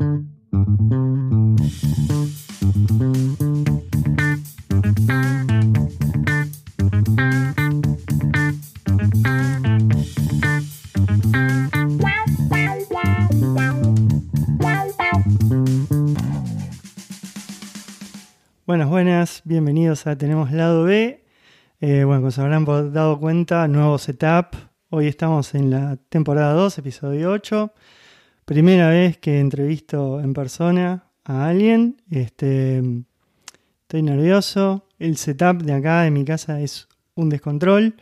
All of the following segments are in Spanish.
Buenas, buenas, bienvenidos a Tenemos Lado B. Eh, bueno, como se habrán dado cuenta, nuevo setup. Hoy estamos en la temporada 2, episodio 8. Primera vez que entrevisto en persona a alguien. Este, estoy nervioso. El setup de acá de mi casa es un descontrol.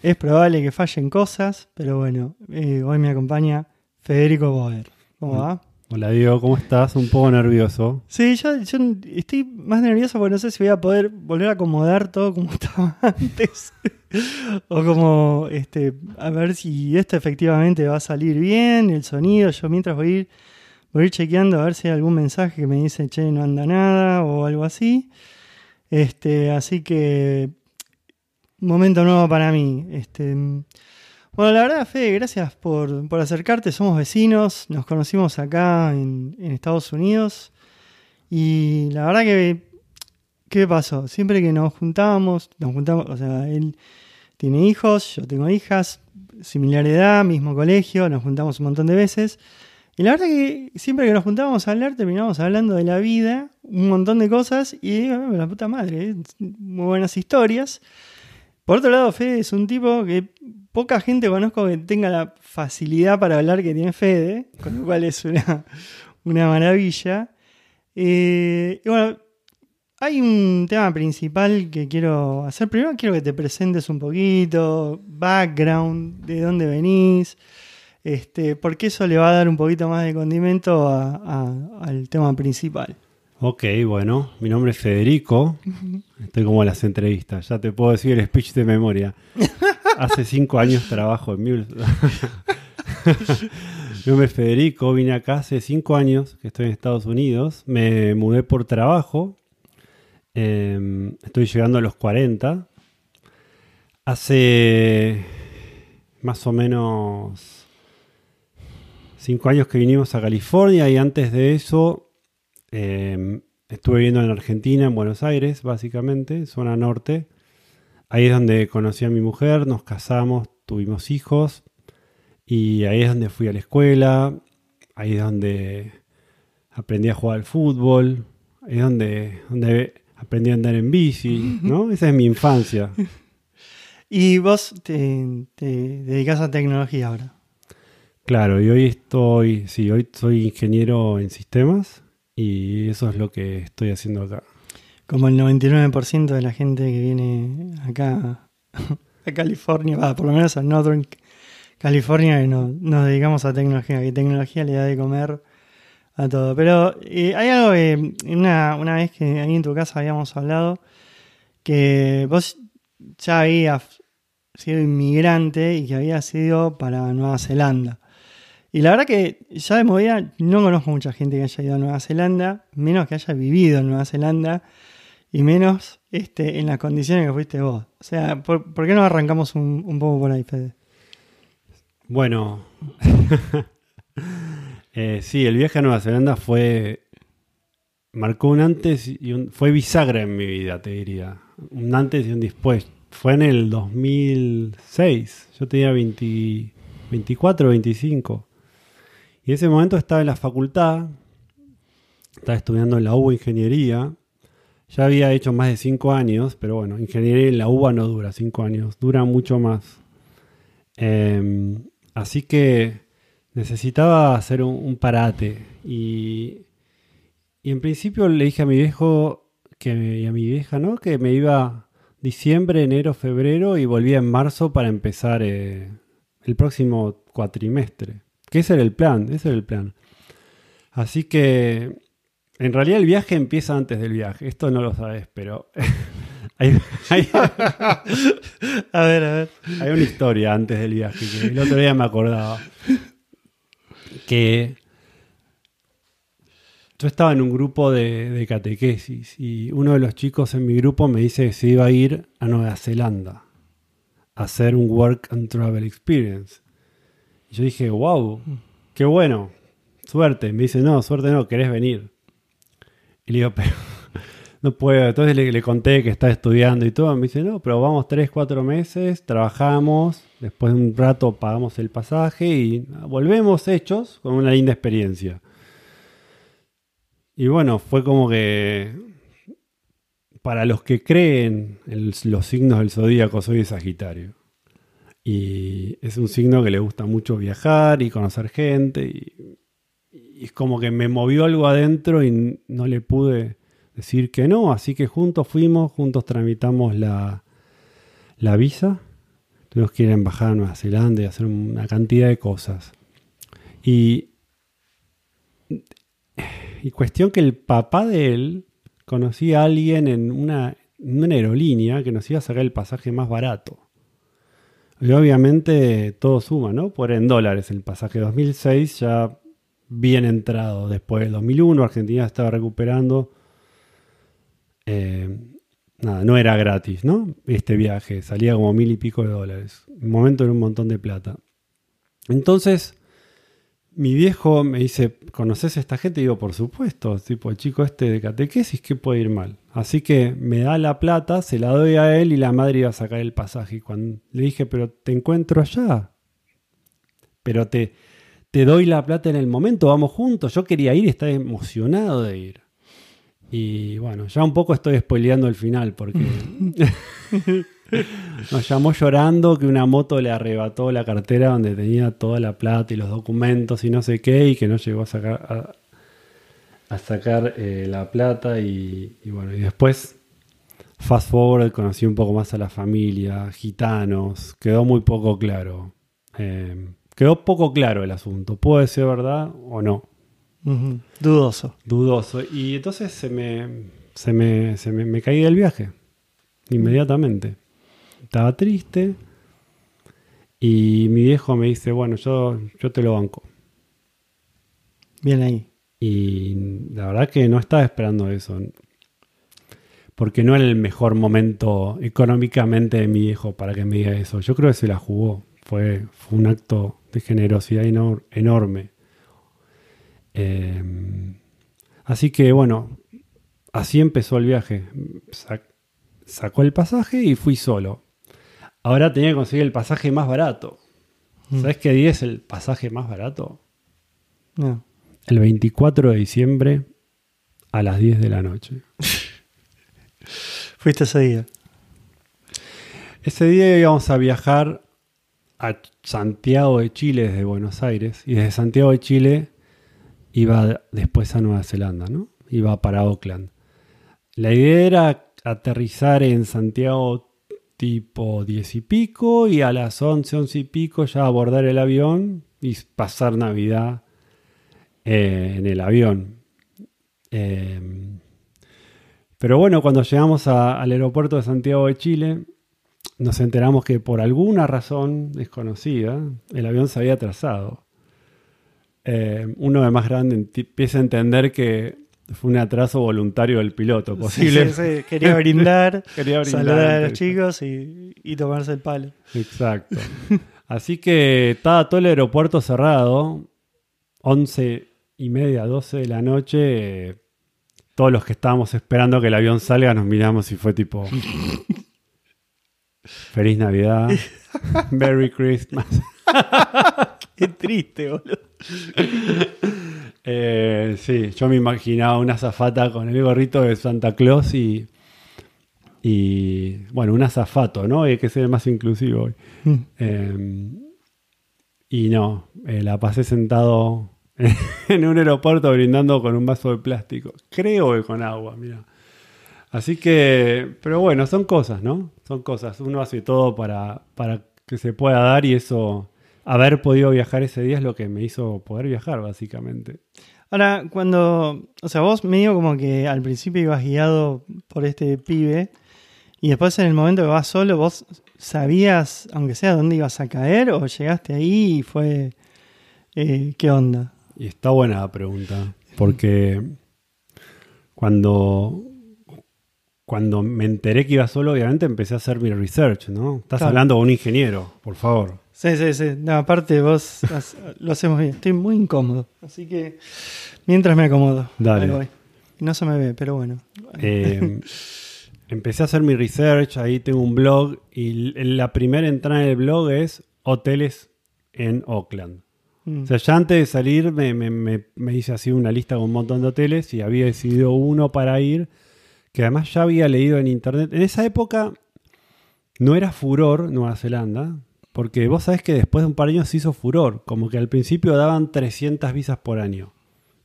Es probable que fallen cosas, pero bueno, eh, hoy me acompaña Federico Boer. ¿Cómo va? Hola Diego, ¿cómo estás? Un poco nervioso. Sí, yo, yo estoy más nervioso porque no sé si voy a poder volver a acomodar todo como estaba antes. o como, este, a ver si esto efectivamente va a salir bien, el sonido. Yo mientras voy a ir, voy ir chequeando a ver si hay algún mensaje que me dice, che, no anda nada o algo así. Este, así que, momento nuevo para mí. Este, bueno, la verdad, Fede, gracias por, acercarte. Somos vecinos, nos conocimos acá en, Estados Unidos. Y la verdad que, ¿qué pasó? Siempre que nos juntábamos, nos juntamos, o sea, él tiene hijos, yo tengo hijas, similar edad, mismo colegio, nos juntamos un montón de veces. Y la verdad que siempre que nos juntábamos a hablar, terminábamos hablando de la vida, un montón de cosas, y la puta madre, ¿eh? muy buenas historias. Por otro lado, Fede es un tipo que poca gente conozco que tenga la facilidad para hablar que tiene Fede, con lo cual es una, maravilla. Eh, y bueno, hay un tema principal que quiero hacer. Primero quiero que te presentes un poquito, background, de dónde venís, este, porque eso le va a dar un poquito más de condimento al tema principal. Ok, bueno, mi nombre es Federico. Estoy como en las entrevistas, ya te puedo decir el speech de memoria. Hace cinco años trabajo en Mule. mi nombre es Federico, vine acá hace cinco años que estoy en Estados Unidos. Me mudé por trabajo. Em, estoy llegando a los 40. Hace más o menos cinco años que vinimos a California y antes de eso Em, estuve viviendo en Argentina, en Buenos Aires, básicamente, zona norte. Ahí es donde conocí a mi mujer, nos casamos, tuvimos hijos. Y ahí es donde fui a la escuela. Ahí es donde aprendí a jugar al fútbol. Ahí es donde, donde aprendí a andar en bici, ¿no? Esa es mi infancia. ¿Y vos te, te dedicas a tecnología ahora? Claro, y hoy estoy, sí, hoy soy ingeniero en sistemas y eso es lo que estoy haciendo acá. Como el 99% de la gente que viene acá a California, va, por lo menos a Northern California, no, nos dedicamos a tecnología, que tecnología le da de comer a todo. Pero eh, hay algo que una, una vez que ahí en tu casa habíamos hablado, que vos ya habías sido inmigrante y que habías sido para Nueva Zelanda. Y la verdad que ya de movida no conozco mucha gente que haya ido a Nueva Zelanda, menos que haya vivido en Nueva Zelanda y menos este, en las condiciones que fuiste vos. O sea, ¿por, qué no arrancamos un, poco por ahí, Fede? Bueno, eh, sí, el viaje a Nueva Zelanda fue. marcó un antes y un. fue bisagra en mi vida, te diría. Un antes y un después. Fue en el 2006. Yo tenía 20, 24, 25. Y en ese momento estaba en la facultad, estaba estudiando en la UBA Ingeniería. Ya había hecho más de cinco años, pero bueno, ingeniería en la UBA no dura cinco años, dura mucho más. Em, así que necesitaba hacer un, parate. Y, y, en principio le dije a mi viejo que, y a mi vieja, ¿no? Que me iba diciembre, enero, febrero y volvía en marzo para empezar eh, el próximo cuatrimestre. Que ese era el plan, ese era el plan. Así que en realidad el viaje empieza antes del viaje. Esto no lo sabes, pero hay, a ver, a ver. Hay una historia antes del viaje que el otro día me acordaba. Que yo estaba en un grupo de, catequesis y uno de los chicos en mi grupo me dice que se iba a ir a Nueva Zelanda a hacer un work and travel experience. Y yo dije, wow, qué bueno. suerte. Me dice, no, suerte no, querés venir. Y le digo, pero no puedo. Entonces le, le conté que está estudiando y todo. Me dice, no, pero vamos tres, cuatro meses, trabajamos, después de un rato pagamos el pasaje y volvemos hechos con una linda experiencia. Y bueno, fue como que para los que creen en los signos del zodíaco, soy de Sagitario. Y es un signo que le gusta mucho viajar y conocer gente. Y, y es como que me movió algo adentro y no le pude decir que no. Así que juntos fuimos, juntos tramitamos la, la visa. Tuvimos que ir a embajada a Nueva Zelanda y hacer una cantidad de cosas. Y, cuestión que el papá de él conocía a alguien en una, en una aerolínea que nos iba a sacar el pasaje más barato. Y obviamente todo suma, ¿no? Por en dólares el pasaje 2006 ya bien entrado. Después del 2001 Argentina estaba recuperando. Eh, nada, no era gratis, ¿no? Este viaje salía como mil y pico de dólares. Un momento era un montón de plata. Entonces, mi viejo me dice, ¿conoces a esta gente? Y digo, por supuesto, tipo el chico este de catequesis, ¿qué puede ir mal? Así que me da la plata, se la doy a él y la madre iba a sacar el pasaje. Y cuando le dije, pero te encuentro allá. Pero te, te doy la plata en el momento, vamos juntos. Yo quería ir estaba emocionado de ir. Y bueno, ya un poco estoy spoileando el final porque nos llamó llorando que una moto le arrebató la cartera donde tenía toda la plata y los documentos y no sé qué y que no llegó a sacar, a, a sacar eh, la plata y, y bueno, y después fast forward conocí un poco más a la familia, gitanos, quedó muy poco claro. Eh, quedó poco claro el asunto, puede ser verdad o no. Dudoso. Dudoso. Y entonces se me, se me, se me, me caí del viaje. Inmediatamente. Estaba triste. Y mi viejo me dice, bueno, yo, yo te lo banco. Bien ahí. Y la verdad que no estaba esperando eso. Porque no era el mejor momento económicamente de mi viejo para que me diga eso. Yo creo que se la jugó. Fue, fue un acto de generosidad enor- enorme. Eh, así que bueno, así empezó el viaje. Sa- sacó el pasaje y fui solo. Ahora tenía que conseguir el pasaje más barato. Mm. ¿Sabes qué día es el pasaje más barato? No. El 24 de diciembre a las 10 de la noche. Fuiste ese día. Ese día íbamos a viajar a Santiago de Chile desde Buenos Aires y desde Santiago de Chile iba después a Nueva Zelanda, ¿no? Iba para Auckland. La idea era aterrizar en Santiago tipo 10 y pico y a las 11, 11 y pico ya abordar el avión y pasar Navidad eh, en el avión. Eh, pero bueno, cuando llegamos al aeropuerto de Santiago de Chile, nos enteramos que por alguna razón desconocida, el avión se había atrasado. Eh, uno de más grande empieza a entender que fue un atraso voluntario del piloto, posible. Sí, sí, sí. Quería brindar, Quería brindar saludar a los chicos y, y tomarse el palo. Exacto. Así que estaba todo el aeropuerto cerrado, 11 y media, 12 de la noche. Todos los que estábamos esperando que el avión salga nos miramos y fue tipo... Feliz Navidad. Merry Christmas. Qué triste, boludo. Eh, sí, yo me imaginaba una azafata con el gorrito de Santa Claus y... Y bueno, un azafato, ¿no? Hay que ser más inclusivo hoy. Mm. Eh, y no, eh, la pasé sentado en un aeropuerto brindando con un vaso de plástico. Creo que con agua, mira. Así que, pero bueno, son cosas, ¿no? Son cosas. Uno hace todo para, para que se pueda dar y eso, haber podido viajar ese día es lo que me hizo poder viajar, básicamente. Ahora, cuando, o sea, vos medio como que al principio ibas guiado por este pibe y después en el momento que vas solo, vos sabías, aunque sea, dónde ibas a caer o llegaste ahí y fue, eh, ¿qué onda? Y está buena la pregunta, porque cuando, cuando me enteré que iba solo, obviamente empecé a hacer mi research, ¿no? Estás Claro. hablando con un ingeniero, por favor. Sí, sí, sí. No, aparte vos has- lo hacemos bien. Estoy muy incómodo. Así que mientras me acomodo. Dale. Ahí voy. Y no se me ve, pero bueno. Eh, empecé a hacer mi research, ahí tengo un blog y la primera entrada en el blog es hoteles en Oakland. Mm. O sea, ya antes de salir me, me- me- me hice así una lista con un montón de hoteles y había decidido uno para ir, que además ya había leído en internet. En esa época no era furor Nueva Zelanda, porque vos sabés que después de un par de años se hizo furor, como que al principio daban 300 visas por año.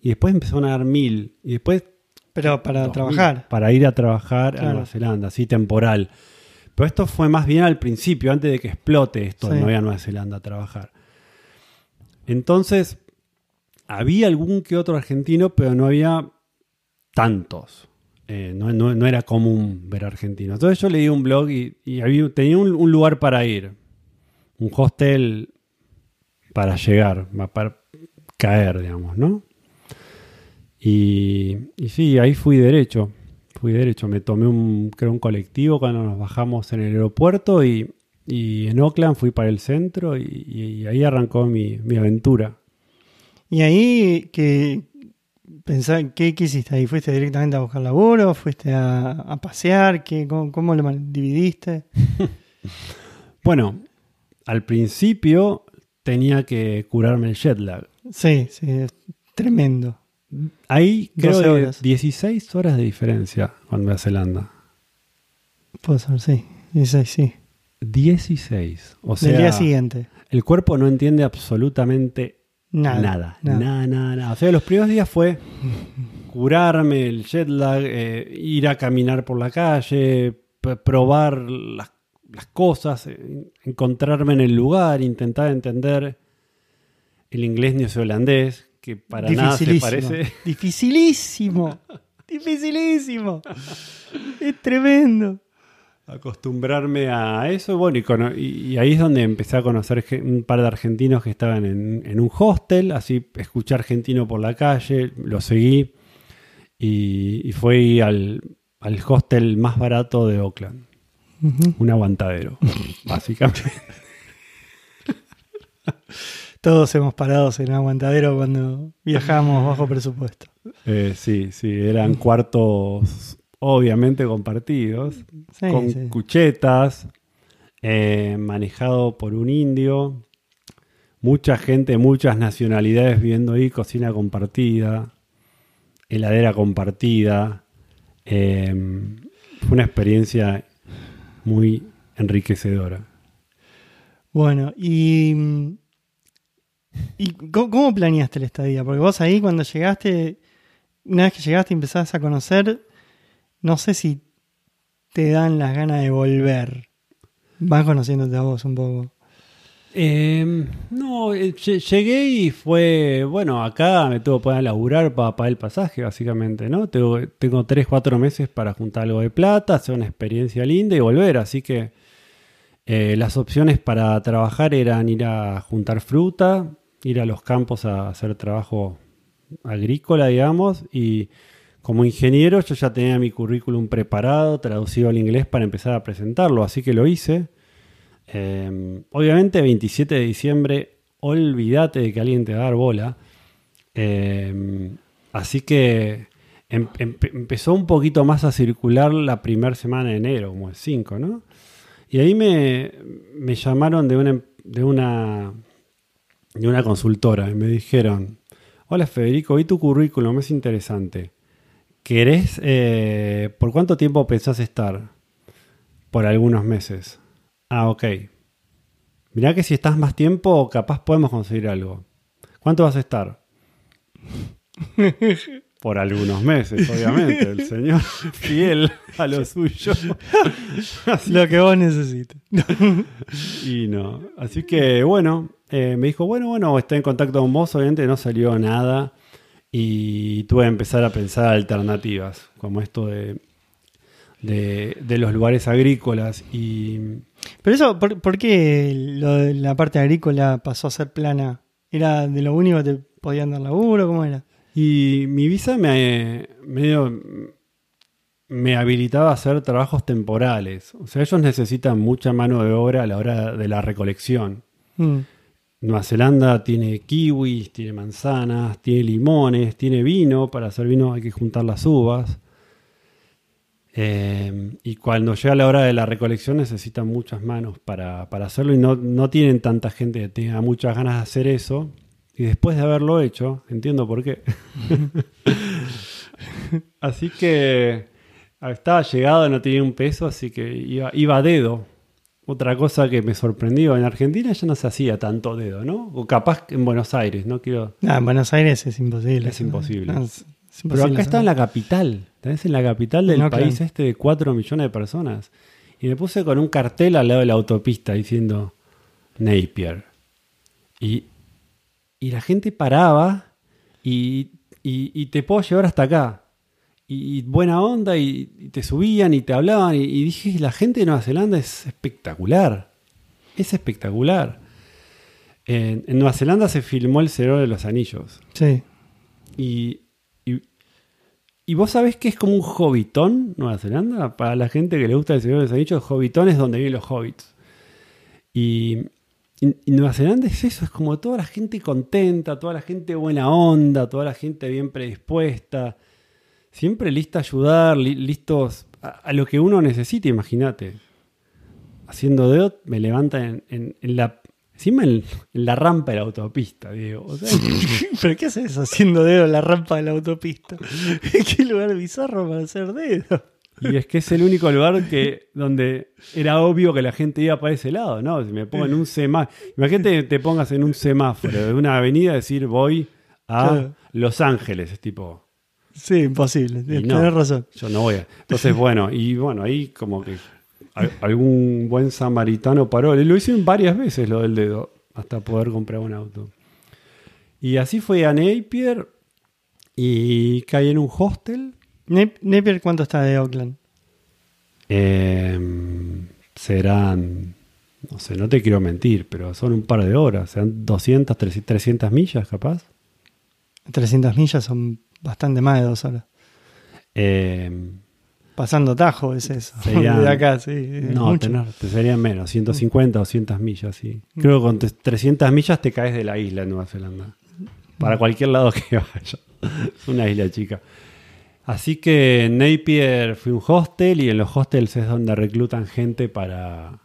Y después empezaron a dar 1000. Y después pero para 2000, trabajar. Para ir a trabajar a. Nueva Zelanda, así temporal. Pero esto fue más bien al principio, antes de que explote esto, de Sí. no ir a Nueva Zelanda a trabajar. Entonces, había algún que otro argentino, pero no había tantos. Eh, no, no- no era común ver argentinos. Entonces yo leí un blog y, y había, tenía un, un lugar para ir. Un hostel para llegar, para caer, digamos, ¿no? Y, y sí, ahí fui derecho. Fui derecho. Me tomé un, creo, un colectivo cuando nos bajamos en el aeropuerto y, y en Oakland fui para el centro y, y ahí arrancó mi, mi aventura. Y ahí, que pensá, ¿qué, qué hiciste ahí? ¿Fuiste directamente a buscar laburo? ¿Fuiste a, a pasear? ¿Qué, cómo, cómo lo dividiste? Bueno, al principio tenía que curarme el jet lag. Sí, sí, es tremendo. Ahí creo 12 que horas. 16 horas de diferencia con Nueva Zelanda. Puedo ser, sí. Sí, sí. 16. O sea, Del día siguiente. el cuerpo no entiende absolutamente Nada. Nada, nada. nada, nada, nada. O sea, los primeros días fue curarme el jet lag, eh, ir a caminar por la calle, probar las, las cosas, eh, encontrarme en el lugar, intentar entender el inglés neozelandés, que para nada se parece. Dificilísimo. Dificilísimo. Es tremendo. acostumbrarme a eso. Bueno, y, ahí es donde empecé a conocer un par de argentinos que estaban en, en un hostel, así escuché argentino por la calle, lo seguí y, y fue al, al hostel más barato de Oakland, Un aguantadero, básicamente. Todos hemos parado en un aguantadero cuando viajamos bajo presupuesto. Eh, sí, sí, eran cuartos obviamente compartidos, Sí, con sí. cuchetas, eh, manejado por un indio, mucha gente, muchas nacionalidades viviendo ahí, cocina compartida, heladera compartida. eh, fue una experiencia muy enriquecedora. Bueno, y, y ¿cómo, cómo planeaste la estadía? Porque vos ahí cuando llegaste, una vez que llegaste y empezás a conocer, no sé si te dan las ganas de volver. Vas conociéndote a vos un poco. Eh, no, eh, lle- llegué y fue, bueno, acá me tuve que poner laburar para pagar el pasaje, básicamente, ¿no? Tengo, tengo 3, 4 meses para juntar algo de plata, hacer una experiencia linda y volver, así que eh, las opciones para trabajar eran ir a juntar fruta, ir a los campos a hacer trabajo agrícola, digamos, y como ingeniero yo ya tenía mi currículum preparado, traducido al inglés para empezar a presentarlo, así que lo hice. Eh, obviamente 27 de diciembre, olvídate de que alguien te va a dar bola. Eh, así que em- em- empezó un poquito más a circular la primera semana de enero, como el 5, ¿no? Y ahí me, llamaron de una, de una de una consultora y me dijeron, hola Federico, vi tu currículum, es interesante. ¿Querés, eh, por cuánto tiempo pensás estar? Por algunos meses. Ah, ok. Mirá que si estás más tiempo, capaz podemos conseguir algo. ¿Cuánto vas a estar? Por algunos meses, obviamente. El señor fiel a lo suyo. Lo que vos necesites. y no. Así que bueno, eh, me dijo, bueno, bueno, estoy en contacto con vos. Obviamente no salió nada. Y tuve que empezar a pensar alternativas, como esto de, de, de los lugares agrícolas. Y Pero eso, ¿por, por qué lo de la parte agrícola pasó a ser plana? ¿Era de lo único que te podían dar laburo? ¿Cómo era? Y mi visa me, medio, me habilitaba a hacer trabajos temporales. O sea, ellos necesitan mucha mano de obra a la hora de la recolección. Mm. Nueva Zelanda tiene kiwis, tiene manzanas, tiene limones, tiene vino. Para hacer vino hay que juntar las uvas. Eh, y cuando llega la hora de la recolección necesitan muchas manos para, para hacerlo y no, no tienen tanta gente que tenga muchas ganas de hacer eso. Y después de haberlo hecho, entiendo por qué. así que estaba llegado, no tenía un peso, así que iba, iba a dedo. Otra cosa que me sorprendió, en Argentina ya no se hacía tanto dedo, ¿no? O capaz que en Buenos Aires, no quiero... Ah, en Buenos Aires es imposible. Es imposible. No, es- es Pero acá está en la capital, tenés en la capital del No, país claro. este de 4 millones de personas. Y me puse con un cartel al lado de la autopista diciendo Napier. Y, y la gente paraba y, y- y te puedo llevar hasta acá. Y, buena onda, y, te subían y te hablaban. Y, dije, la gente de Nueva Zelanda es espectacular. Es espectacular. En, en Nueva Zelanda se filmó El Señor de los Anillos. Sí. Y, y vos sabés que es como un hobbitón, Nueva Zelanda. Para la gente que le gusta el Señor de los Anillos, hobbitón es donde viven los hobbits. Y, Nueva Zelanda es eso, es como toda la gente contenta, toda la gente buena onda, toda la gente bien predispuesta, siempre lista a ayudar, li- listos a, lo que uno necesite, imagínate. Haciendo dedo me levantan en la... Encima en, en la rampa de la autopista, Diego. O sea, ¿Pero qué haces haciendo dedo en la rampa de la autopista? ¿Qué lugar bizarro para hacer dedo? Y es que es el único lugar que donde era obvio que la gente iba para ese lado, ¿no? Si me pongo en un semáforo, imagínate que te pongas en un semáforo de una avenida y decir voy a Claro. Los Ángeles, es tipo, Sí, imposible. Y Tenés no. razón. yo no voy a. Entonces, bueno, y bueno, ahí como que algún buen samaritano paró. Lo hicieron varias veces lo del dedo, hasta poder comprar un auto. Y así fue a Napier y caí en un hostel. Nap- Napier, ¿cuánto está de Oakland? Eh, serán, no sé, no te quiero mentir, pero son un par de horas, serán 200, 300, 300 millas capaz. 300 millas son bastante más de dos horas. Eh, Pasando tajo es eso. Serían- de acá, sí. es no, tener- te serían menos, 150, 200 millas, sí. Creo que con te- 300 millas te caes de la isla en Nueva Zelanda. Para cualquier lado que vaya. Es una isla chica. Así que en Napier fui a un hostel y en los hostels es donde reclutan gente para,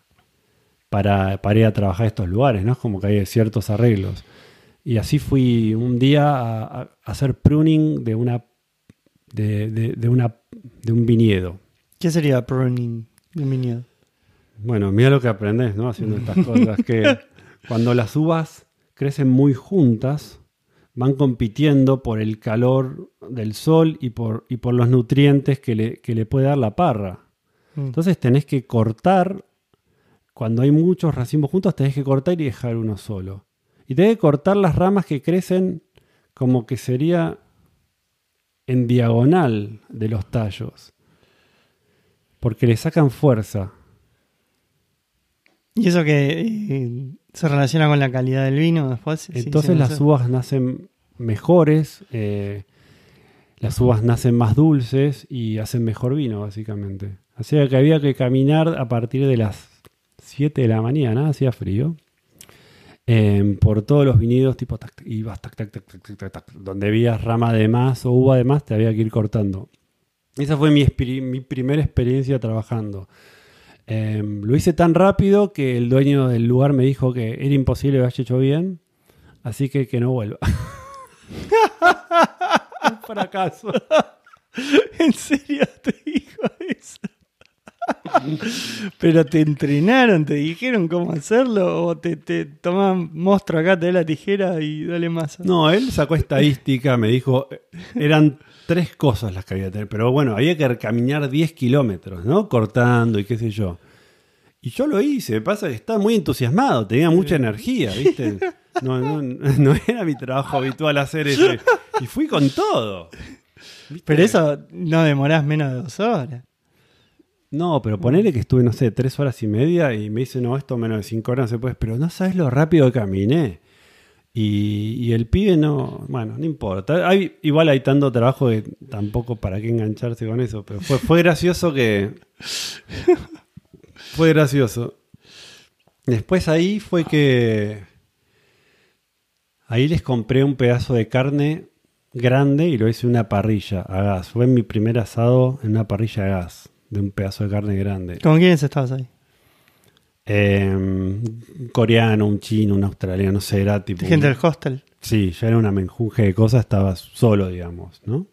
para, para ir a trabajar a estos lugares, ¿no? Es como que hay ciertos arreglos. Y así fui un día a, a- a hacer pruning de una de, de- de una de un viñedo. ¿Qué sería pruning de un viñedo? Bueno, mira lo que aprendes, ¿no? Haciendo estas cosas. Que cuando las uvas crecen muy juntas, van compitiendo por el calor del sol y por, y por los nutrientes que le, que le puede dar la parra. Mm. Entonces tenés que cortar, cuando hay muchos racimos juntos, tenés que cortar y dejar uno solo. Y tenés que cortar las ramas que crecen como que sería en diagonal de los tallos. Porque le sacan fuerza. ¿Y eso que eh, se relaciona con la calidad del vino después? Entonces sí, las uvas nacen mejores, eh, las uvas nacen más dulces y hacen mejor vino, básicamente. Así que había que caminar a partir de las 7 de la mañana, hacía frío, eh, por todos los viñedos, tipo, tac, tac, ibas, tac, tac, tac, tac, donde veías rama de más o uva de más, te había que ir cortando. Esa fue mi, primera experiencia trabajando. Eh, lo hice tan rápido que el dueño del lugar me dijo que era imposible que haya hecho bien, así que que no vuelva. Fracaso. ¿En serio te dijo eso? ¿Pero te entrenaron? ¿Te dijeron cómo hacerlo? ¿O te, te toman monstruo acá, te da la tijera y dale masa? No, él sacó estadística, me dijo, eran tres cosas las que había que tener, pero bueno, había que caminar 10 kilómetros, ¿no? Cortando y qué sé yo. Y yo lo hice, pasa que estaba muy entusiasmado, tenía mucha energía, ¿viste? No, no, no era mi trabajo habitual hacer eso. Y fui con todo. ¿viste? Pero eso no demorás menos de dos horas. No, pero ponele que estuve, no sé, tres horas y media y me dice, no, esto menos de cinco horas no se puede, pero no sabes lo rápido que caminé. Y, y el pibe no, bueno, no importa. Hay, igual hay tanto trabajo que tampoco para qué engancharse con eso, pero fue, fue gracioso que... Fue gracioso. Después ahí fue que. Ahí les compré un pedazo de carne grande y lo hice en una parrilla a gas. Fue mi primer asado en una parrilla a gas, de un pedazo de carne grande. ¿Con quiénes estabas ahí? Eh, un coreano, un chino, un australiano, no sé, era tipo. Gente del hostel. Sí, ya era una menjunje de cosas, estaba solo, digamos, ¿no?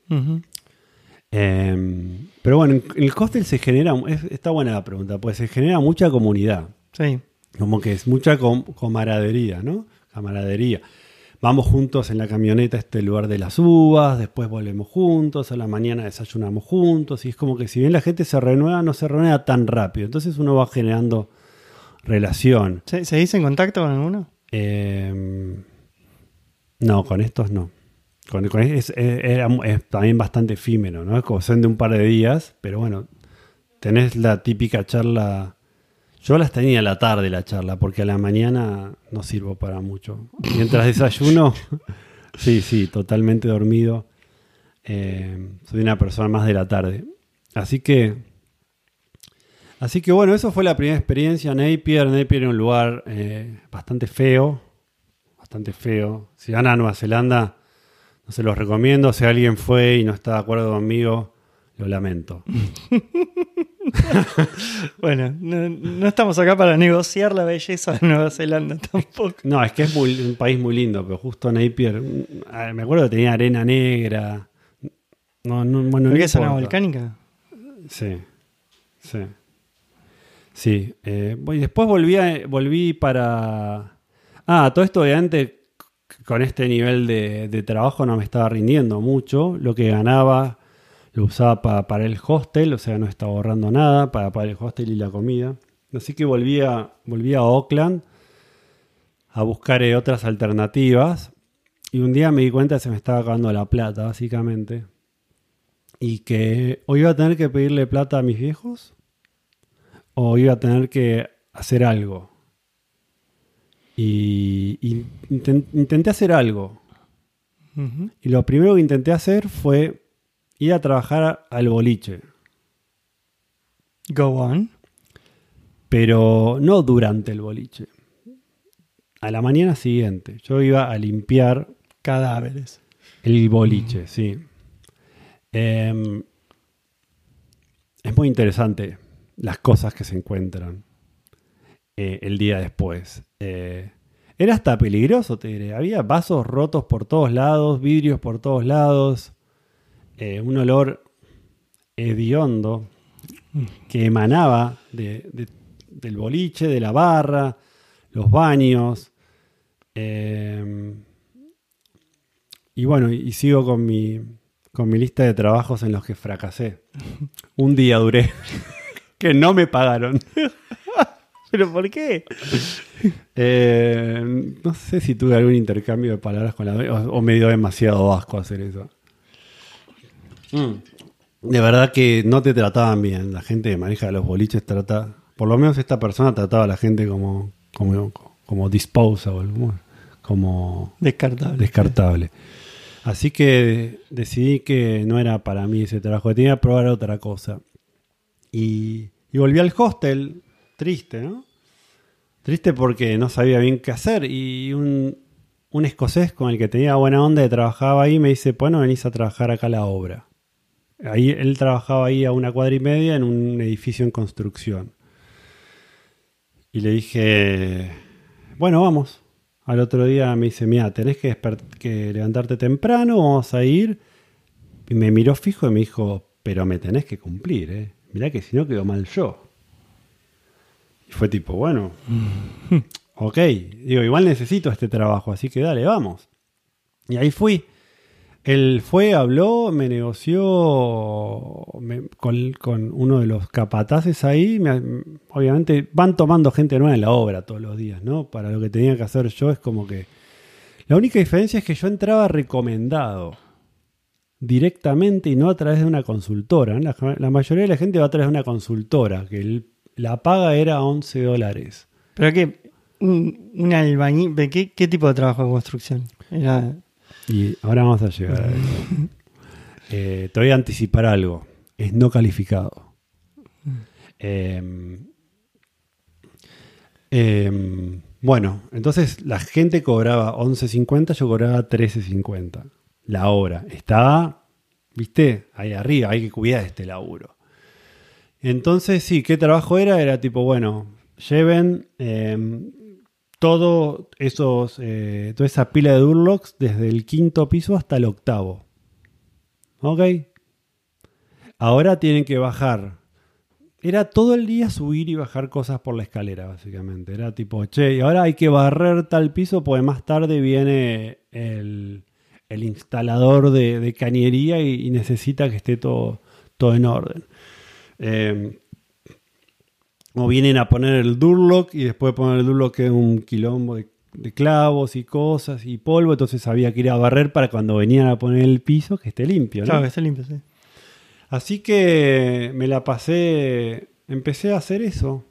Eh, pero bueno, en en el hostel se genera, es- está buena la pregunta, pues se genera mucha comunidad, Sí. como que es mucha com- camaradería, ¿no? Camaradería. Vamos juntos en la camioneta a este lugar de las uvas, después volvemos juntos, a la mañana desayunamos juntos, y es como que si bien la gente se renueva, no se renueva tan rápido, entonces uno va generando relación. ¿Se, ¿Seguís en contacto con alguno? Eh, no, con estos no. Con, con- es, es- era- es también bastante efímero, ¿no? Es como son de un par de días, pero bueno, tenés la típica charla. Yo las tenía a la tarde la charla, porque a la mañana no sirvo para mucho. Mientras desayuno, sí, sí, totalmente dormido. Eh, soy una persona más de la tarde. Así que. Así que bueno, eso fue la primera experiencia. Napier, Napier era un lugar eh, bastante feo. Bastante feo. Si van a Nueva Zelanda, no se los recomiendo. Si alguien fue y no está de acuerdo conmigo, lo lamento. Bueno, no, no estamos acá para negociar la belleza de Nueva Zelanda tampoco. No, es que es muy- un país muy lindo, pero justo Napier, ah, me acuerdo que tenía arena negra. No, no, bueno, ¿Por no qué es zona volcánica? Sí, sí. Sí, eh, voy- después volví, a- volví para... Ah, todo esto obviamente c- con este nivel de, de trabajo no me estaba rindiendo mucho. Lo que ganaba lo usaba pa- para el hostel, o sea, no estaba ahorrando nada para, para el hostel y la comida. Así que volví a, volví a Oakland a buscar eh, otras alternativas. Y un día me di cuenta que se me estaba acabando la plata, básicamente y que o iba a tener que pedirle plata a mis viejos o iba a tener que hacer algo. Y, y inten- intenté hacer algo. Y lo primero que intenté hacer fue ir a trabajar al boliche. Go on. Pero no durante el boliche. A la mañana siguiente. Yo iba a limpiar Cadáveres. El boliche, sí. Em, es muy interesante las cosas que se encuentran eh, el día después. Eh, era hasta peligroso, te diré. Había vasos rotos por todos lados, vidrios por todos lados, eh, un olor hediondo que emanaba de- de- del boliche, de la barra, los baños. Em, y bueno, y sigo con mi, con mi lista de trabajos en los que fracasé. Un día duré, que no me pagaron. ¿Pero por qué? Eh, no sé si tuve algún intercambio de palabras con la o, o me dio demasiado asco hacer eso. Mm. De verdad que no te trataban bien. La gente que maneja los boliches trata. Por lo menos esta persona trataba a la gente como, como, como disposable, como, Descartable. descartable. Así que decidí que no era para mí ese trabajo, que tenía que probar otra cosa. Y, y volví al hostel, triste, ¿no? Triste porque no sabía bien qué hacer. Y un, un escocés con el que tenía buena onda que trabajaba ahí me dice, bueno, venís a trabajar acá a la obra. Ahí, él trabajaba ahí a una cuadra y media en un edificio en construcción. Y le dije, bueno, vamos. Al otro día me dice, mira, tenés que, que levantarte temprano, vamos a ir. Y me miró fijo y me dijo, pero me tenés que cumplir, ¿eh? Mirá que si no quedo mal yo. Y fue tipo, bueno, ok, digo, igual necesito este trabajo, así que dale, vamos. Y ahí fui. Él fue, habló, me negoció con, uno de los capataces ahí. me- obviamente van tomando gente nueva en la obra todos los días, ¿no? Para lo que tenía que hacer yo es como que... La única diferencia es que yo entraba recomendado directamente y no a través de una consultora. La, mayoría de la gente va a través de una consultora, que la paga era 11 dólares. ¿Pero qué? Un, albañil. ¿de qué, ¿Qué tipo de trabajo de construcción? Era. Y ahora vamos a llegar a eso. Eh, te voy a anticipar algo. Es no calificado. Eh, Eh, bueno, entonces la gente cobraba 11.50, yo cobraba 13.50 la hora. Estaba, viste, ahí arriba, hay que cuidar este laburo. Entonces, sí, ¿qué trabajo era? Era tipo, bueno, lleven eh, todo esos, eh, toda esa pila de Durlocks desde el quinto piso hasta el octavo. ¿Ok? Ahora tienen que bajar. Era todo el día subir y bajar cosas por la escalera, básicamente. Era tipo, che, y ahora hay que barrer tal piso porque más tarde viene el, el instalador de, de cañería y, necesita que esté todo, todo en orden. Eh, o vienen a poner el Durlock y después de poner el Durlock es un quilombo de, de clavos y cosas y polvo, entonces había que ir a barrer para cuando venían a poner el piso que esté limpio. ¿no? Claro, que esté limpio, sí. Así que me la pasé, empecé a hacer eso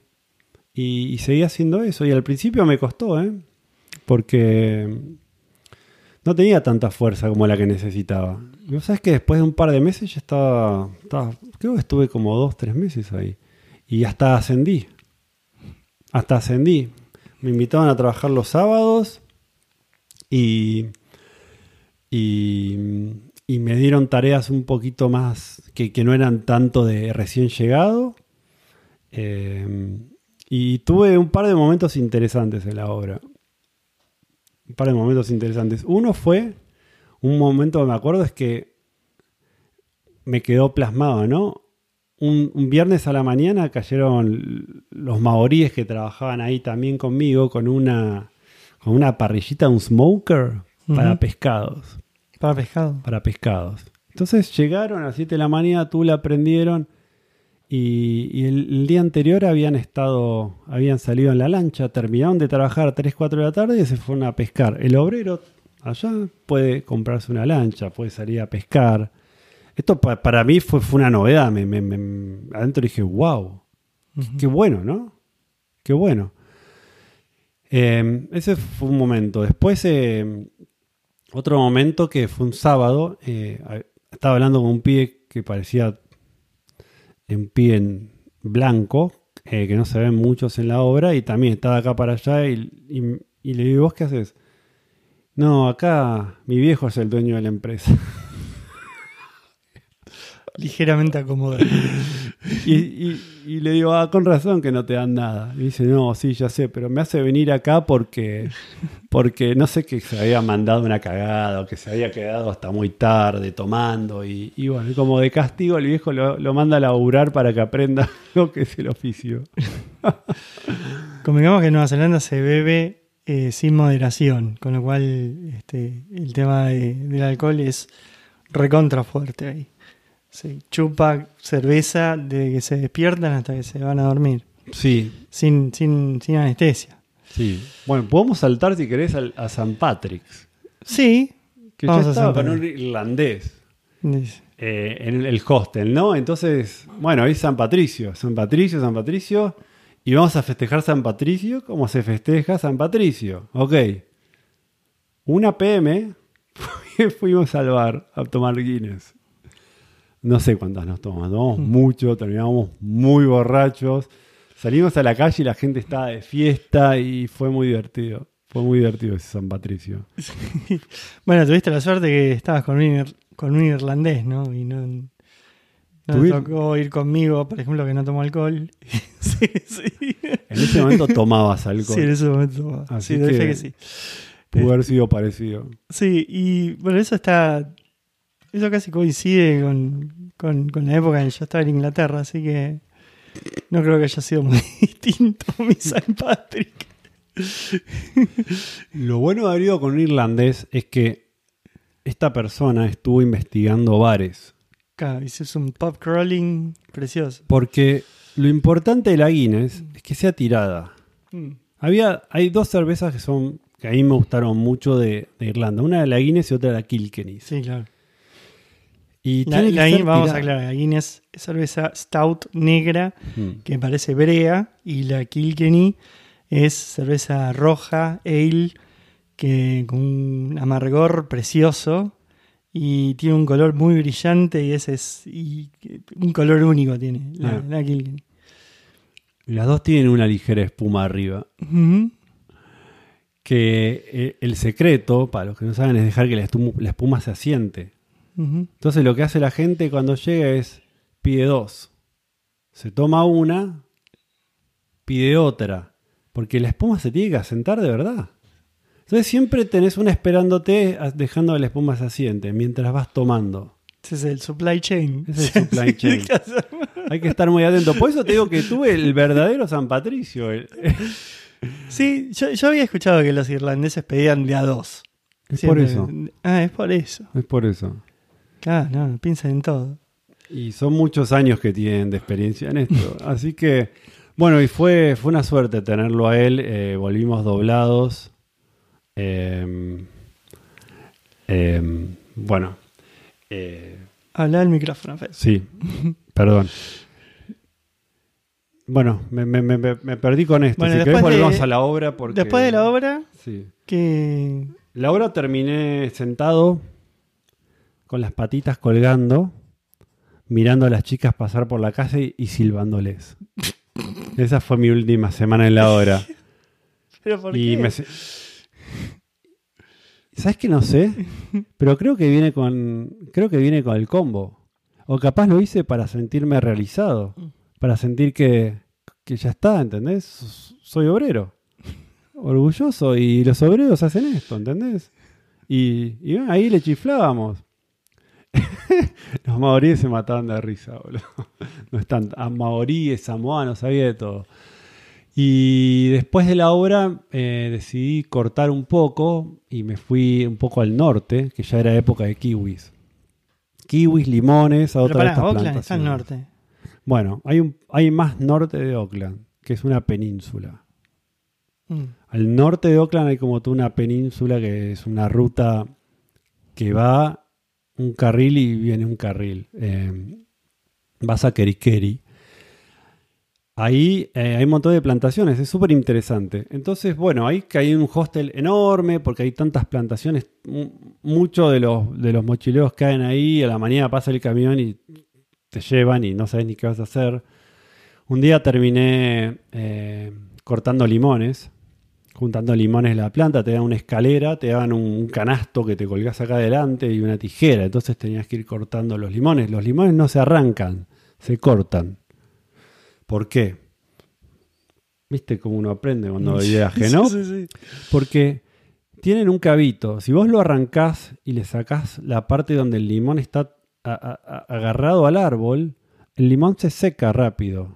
y, y seguí haciendo eso y al principio me costó, ¿eh? porque no tenía tanta fuerza como la que necesitaba. Y vos sabés que después de un par de meses ya estaba, estaba creo que estuve como dos, tres meses ahí. Y hasta ascendí. Hasta ascendí. Me invitaban a trabajar los sábados y, y, me dieron tareas un poquito más que, que no eran tanto de recién llegado. Eh, y tuve un par de momentos interesantes en la obra. Un par de momentos interesantes. Uno fue, un momento que me acuerdo es que me quedó plasmado, ¿no? Un, un, viernes a la mañana cayeron los maoríes que trabajaban ahí también conmigo con una, con una parrillita, un smoker para pescados. Para pescado. Para pescados. Entonces llegaron a las 7 de la mañana, tú la prendieron y, y el, el día anterior habían estado, habían salido en la lancha, terminaron de trabajar a 3, 4 de la tarde y se fueron a pescar. El obrero allá puede comprarse una lancha, puede salir a pescar. Esto pa- para mí fue, fue una novedad. Me, me- me- adentro dije, wow, qué bueno, ¿no? Qué bueno. Eh, ese fue un momento. Después, eh, otro momento que fue un sábado, eh, estaba hablando con un pibe que parecía un pibe en blanco, eh, que no se ven muchos en la obra, y también estaba acá para allá, y, y- y le digo, ¿vos qué haces? No, acá mi viejo es el dueño de la empresa. Ligeramente acomodado. Y, y- y le digo, ah, con razón que no te dan nada. Y dice, no, sí, ya sé, pero me hace venir acá porque, porque no sé que se había mandado una cagada o que se había quedado hasta muy tarde tomando. Y, y bueno, como de castigo el viejo lo, lo manda a laburar para que aprenda lo que es el oficio. Convengamos que en Nueva Zelanda se bebe eh, sin moderación, con lo cual este, el tema de- del alcohol es recontra fuerte ahí. Chupa cerveza desde que se despiertan hasta que se van a dormir, Sí, sin, sin, sin anestesia. sí. Bueno, podemos saltar si querés al- a San Patrick's. Sí, Que Vamos yo a estaba con un irlandés. eh, en el hostel, ¿no? Entonces, bueno, es San Patricio, San Patricio, San Patricio, y vamos a festejar San Patricio como se festeja San Patricio. Ok. Una PM fuimos al bar a tomar Guinness. No sé cuántas nos tomamos, tomamos mucho, terminamos muy borrachos. Salimos a la calle y la gente estaba de fiesta y fue muy divertido. Fue muy divertido ese San Patricio. Bueno, tuviste la suerte que estabas con un, con un irlandés, ¿no? Y no, no Tuvi- tocó ir conmigo, por ejemplo, que no tomo alcohol. sí, sí. En ese momento tomabas alcohol. Sí, en ese momento. Así sí, fe que- que sí. Pudo haber sido parecido. Sí, y bueno, eso está. Eso casi coincide con, con, con la época en que yo estaba en Inglaterra, así que no creo que haya sido muy distinto mi San Patrick. Lo bueno de haber ido con un irlandés es que esta persona estuvo investigando bares. Claro, hiciste un pub crawling precioso. Porque lo importante de la Guinness es que sea tirada. Mm. Había, hay dos cervezas que son que a mí me gustaron mucho de, de Irlanda. Una de la Guinness y otra de la Kilkenny. Sí, claro. Y La, tiene que la vamos a aclarar, la Guinness es cerveza stout negra Mm. que parece brea y la Kilkenny es cerveza roja, ale, que con un amargor precioso y tiene un color muy brillante y ese es y un color único tiene la, Ah. la Kilkenny. Las dos tienen una ligera espuma arriba. Que eh, el secreto, para los que no saben, es dejar que la espuma, la espuma se asiente. Entonces lo que hace la gente cuando llega es pide dos. Se toma una, pide otra. Porque la espuma se tiene que asentar de verdad. Entonces siempre tenés una esperándote, dejando que la espuma se asiente, mientras vas tomando. Ese es el supply chain. Es el supply chain. Hay que estar muy atento. Por eso te digo que tuve el verdadero San Patricio. Sí, yo, yo había escuchado que los irlandeses pedían de a dos. Es por eso. Ah, es por eso. Es por eso. Claro, no, piensan en todo. Y son muchos años que tienen de experiencia en esto. Así que, bueno, y fue, fue una suerte tenerlo a él. eh, volvimos doblados. Eh, eh, bueno, eh, Habla al micrófono, Fede. sí, perdón. Bueno, me, me- me- me perdí con esto. Bueno, si después querés de- a la obra. Porque, Después de la obra, Sí. que La obra terminé sentado con las patitas colgando, mirando a las chicas pasar por la calle y silbándoles. Esa fue mi última semana en la obra. ¿Pero por y qué? me ¿Sabes que no sé? Pero creo que viene con creo que viene con el combo. O capaz lo hice para sentirme realizado, para sentir que, que ya está, ¿entendés? Soy obrero. Orgulloso y los obreros hacen esto, ¿entendés? Y, ahí le chiflábamos. los maoríes se mataban de risa, boludo. No están a maoríes, samoanos, sabía de todo. Y después de la obra eh, decidí cortar un poco y me fui un poco al norte, que ya era época de kiwis. Kiwis, limones, a otra de estas Oakland está al norte. Bueno, hay, un, hay más norte de Oakland, que es una península. Mm. Al norte de Oakland hay como toda una península que es una ruta que va un carril y viene un carril. Eh, vas a Kerikeri. Ahí eh, hay un montón de plantaciones, es súper interesante. Entonces, bueno, ahí que un hostel enorme porque hay tantas plantaciones. Muchos de los, de los mochileros caen ahí, a la mañana pasa el camión y te llevan y no sabes ni qué vas a hacer. Un día terminé eh, cortando limones, juntando limones en la planta, te dan una escalera, te dan un, canasto que te colgás acá adelante y una tijera. Entonces tenías que ir cortando los limones. Los limones no se arrancan, se cortan. ¿Por qué? ¿Viste cómo uno aprende cuando viaje, no? Sí, sí, sí. Porque tienen un cabito. Si vos lo arrancás y le sacás la parte donde el limón está a- a- a- agarrado al árbol, el limón se seca rápido.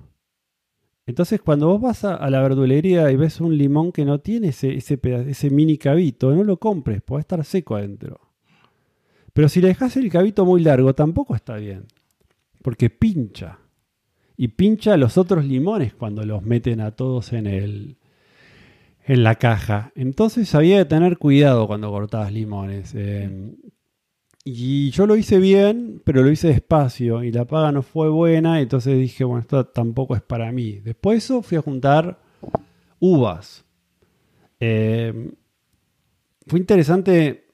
Entonces, cuando vos vas a, a la verdulería y ves un limón que no tiene ese, ese, mini cabito, no lo compres, puede estar seco adentro. Pero si le dejas el cabito muy largo, tampoco está bien. Porque pincha. Y pincha los otros limones cuando los meten a todos en el, en la caja. Entonces había que tener cuidado cuando cortabas limones. eh, y yo lo hice bien, pero lo hice despacio y la paga no fue buena. Entonces dije, bueno, esto tampoco es para mí. Después de eso fui a juntar uvas. Eh, fue interesante.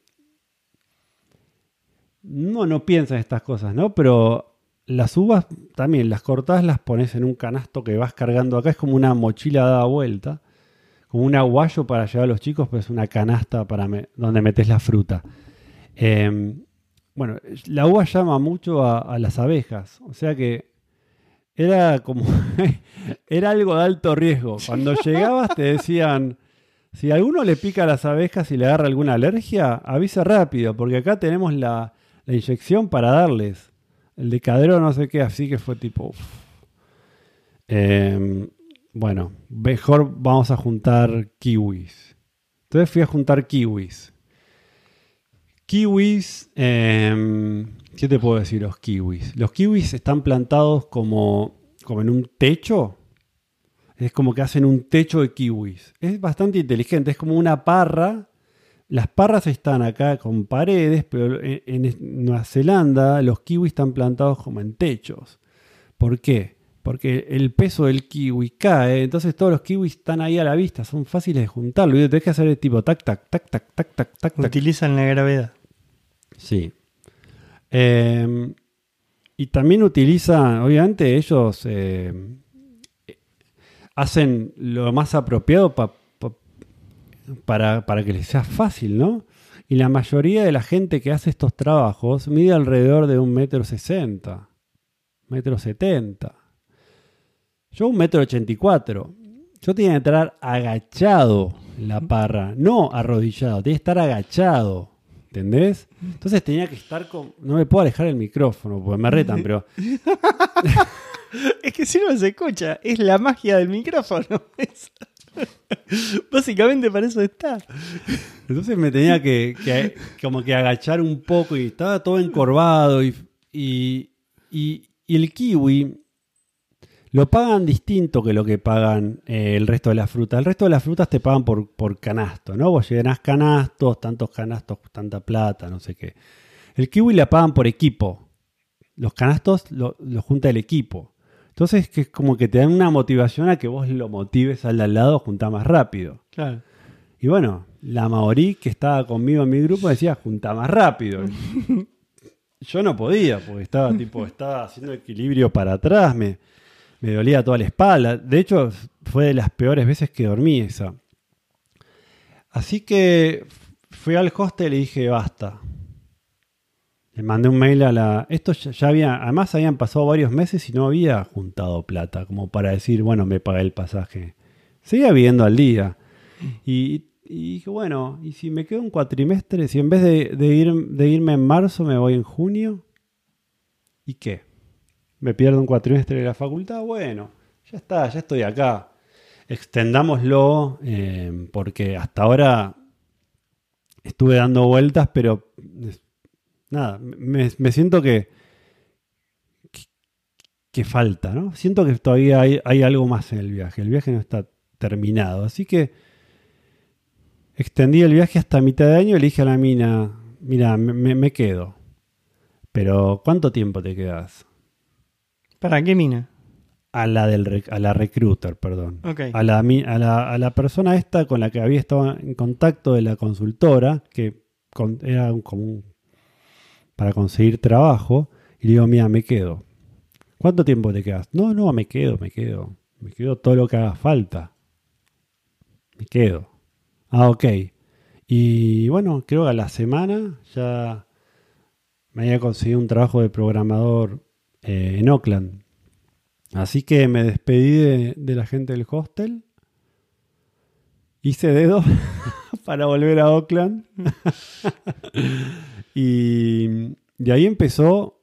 No, no piensas estas cosas, ¿no? Pero las uvas también las cortás, las pones en un canasto que vas cargando acá. Es como una mochila dada vuelta como un aguayo para llevar a los chicos, pero es una canasta para donde metes la fruta. Eh, bueno, la uva llama mucho a, a las abejas, o sea que era como, era algo de alto riesgo. Cuando llegabas te decían, si a alguno le pica a las abejas y le agarra alguna alergia, avisa rápido, porque acá tenemos la, la inyección para darles. El decadero no sé qué, así que fue tipo... Eh, bueno, mejor vamos a juntar kiwis. Entonces fui a juntar kiwis. Kiwis, eh, ¿qué te puedo decir los kiwis? Los kiwis están plantados como, como en un techo. Es como que hacen un techo de kiwis. Es bastante inteligente, es como una parra. Las parras están acá con paredes, pero en, Nueva Zelanda los kiwis están plantados como en techos. ¿Por qué? Porque el peso del kiwi cae, entonces todos los kiwis están ahí a la vista, son fáciles de juntarlo. Y tenés que hacer el tipo tac, tac, tac, tac, tac, tac, tac, tac. Utilizan la gravedad. Sí. Eh, y también utilizan, obviamente ellos... eh, hacen lo más apropiado pa- pa- para, para que les sea fácil, ¿no? Y la mayoría de la gente que hace estos trabajos mide alrededor de un metro sesenta, metro setenta. Yo un metro ochenta y cuatro. Yo tenía que entrar agachado en la parra, no arrodillado, tenía que estar agachado, ¿entendés? Entonces tenía que estar con... No me puedo alejar el micrófono porque me retan, pero... Es que si no se escucha, es la magia del micrófono. Es- Básicamente para eso está. Entonces me tenía que, que- como que agachar un poco y estaba todo encorvado y, y, y- y el kiwi lo pagan distinto que lo que pagan eh, el resto de las frutas. El resto de las frutas te pagan por, por canasto, ¿no? Vos llenás canastos, tantos canastos, tanta plata, no sé qué. El kiwi la pagan por equipo. Los canastos lo, lo junta el equipo. Entonces que es como que te dan una motivación a que vos lo motives al de al lado a juntar más rápido. Claro. Y bueno, la maorí que estaba conmigo en mi grupo decía, junta más rápido. Yo no podía, porque estaba tipo, estaba haciendo equilibrio para atrás, me, me dolía toda la espalda. De hecho, fue de las peores veces que dormí esa. Así que fui al hostel y dije, basta. Le mandé un mail a la... Esto ya, había... Además habían pasado varios meses y no había juntado plata como para decir, bueno, me pagué el pasaje. Seguía viviendo al día. Y, y dije, bueno, ¿y si me quedo un cuatrimestre? Si en vez de, de ir, de irme en marzo me voy en junio, ¿y qué? ¿Me pierdo un cuatrimestre de la facultad? Bueno, ya está, ya estoy acá. Extendámoslo, eh, porque hasta ahora estuve dando vueltas, pero nada, me, siento que, que, falta, ¿no? Siento que todavía hay, algo más en el viaje. El viaje no está terminado. Así que extendí el viaje hasta mitad de año y le dije a la mina, mira, me- me quedo. Pero ¿cuánto tiempo te quedas? ¿Para qué mina? A la del a la recruiter, perdón. Ok. A la, a, la, a la persona esta con la que había estado en contacto de la consultora, que con- era un, como un- para conseguir trabajo, y le digo, mira, me quedo. ¿Cuánto tiempo te quedas? No, no, me quedo, me quedo. Me quedo todo lo que haga falta. Me quedo. Ah, ok. Y bueno, creo que a la semana ya me había conseguido un trabajo de programador eh, en Oakland. Así que me despedí de, la gente del hostel. Hice dedo para volver a Oakland. y de ahí empezó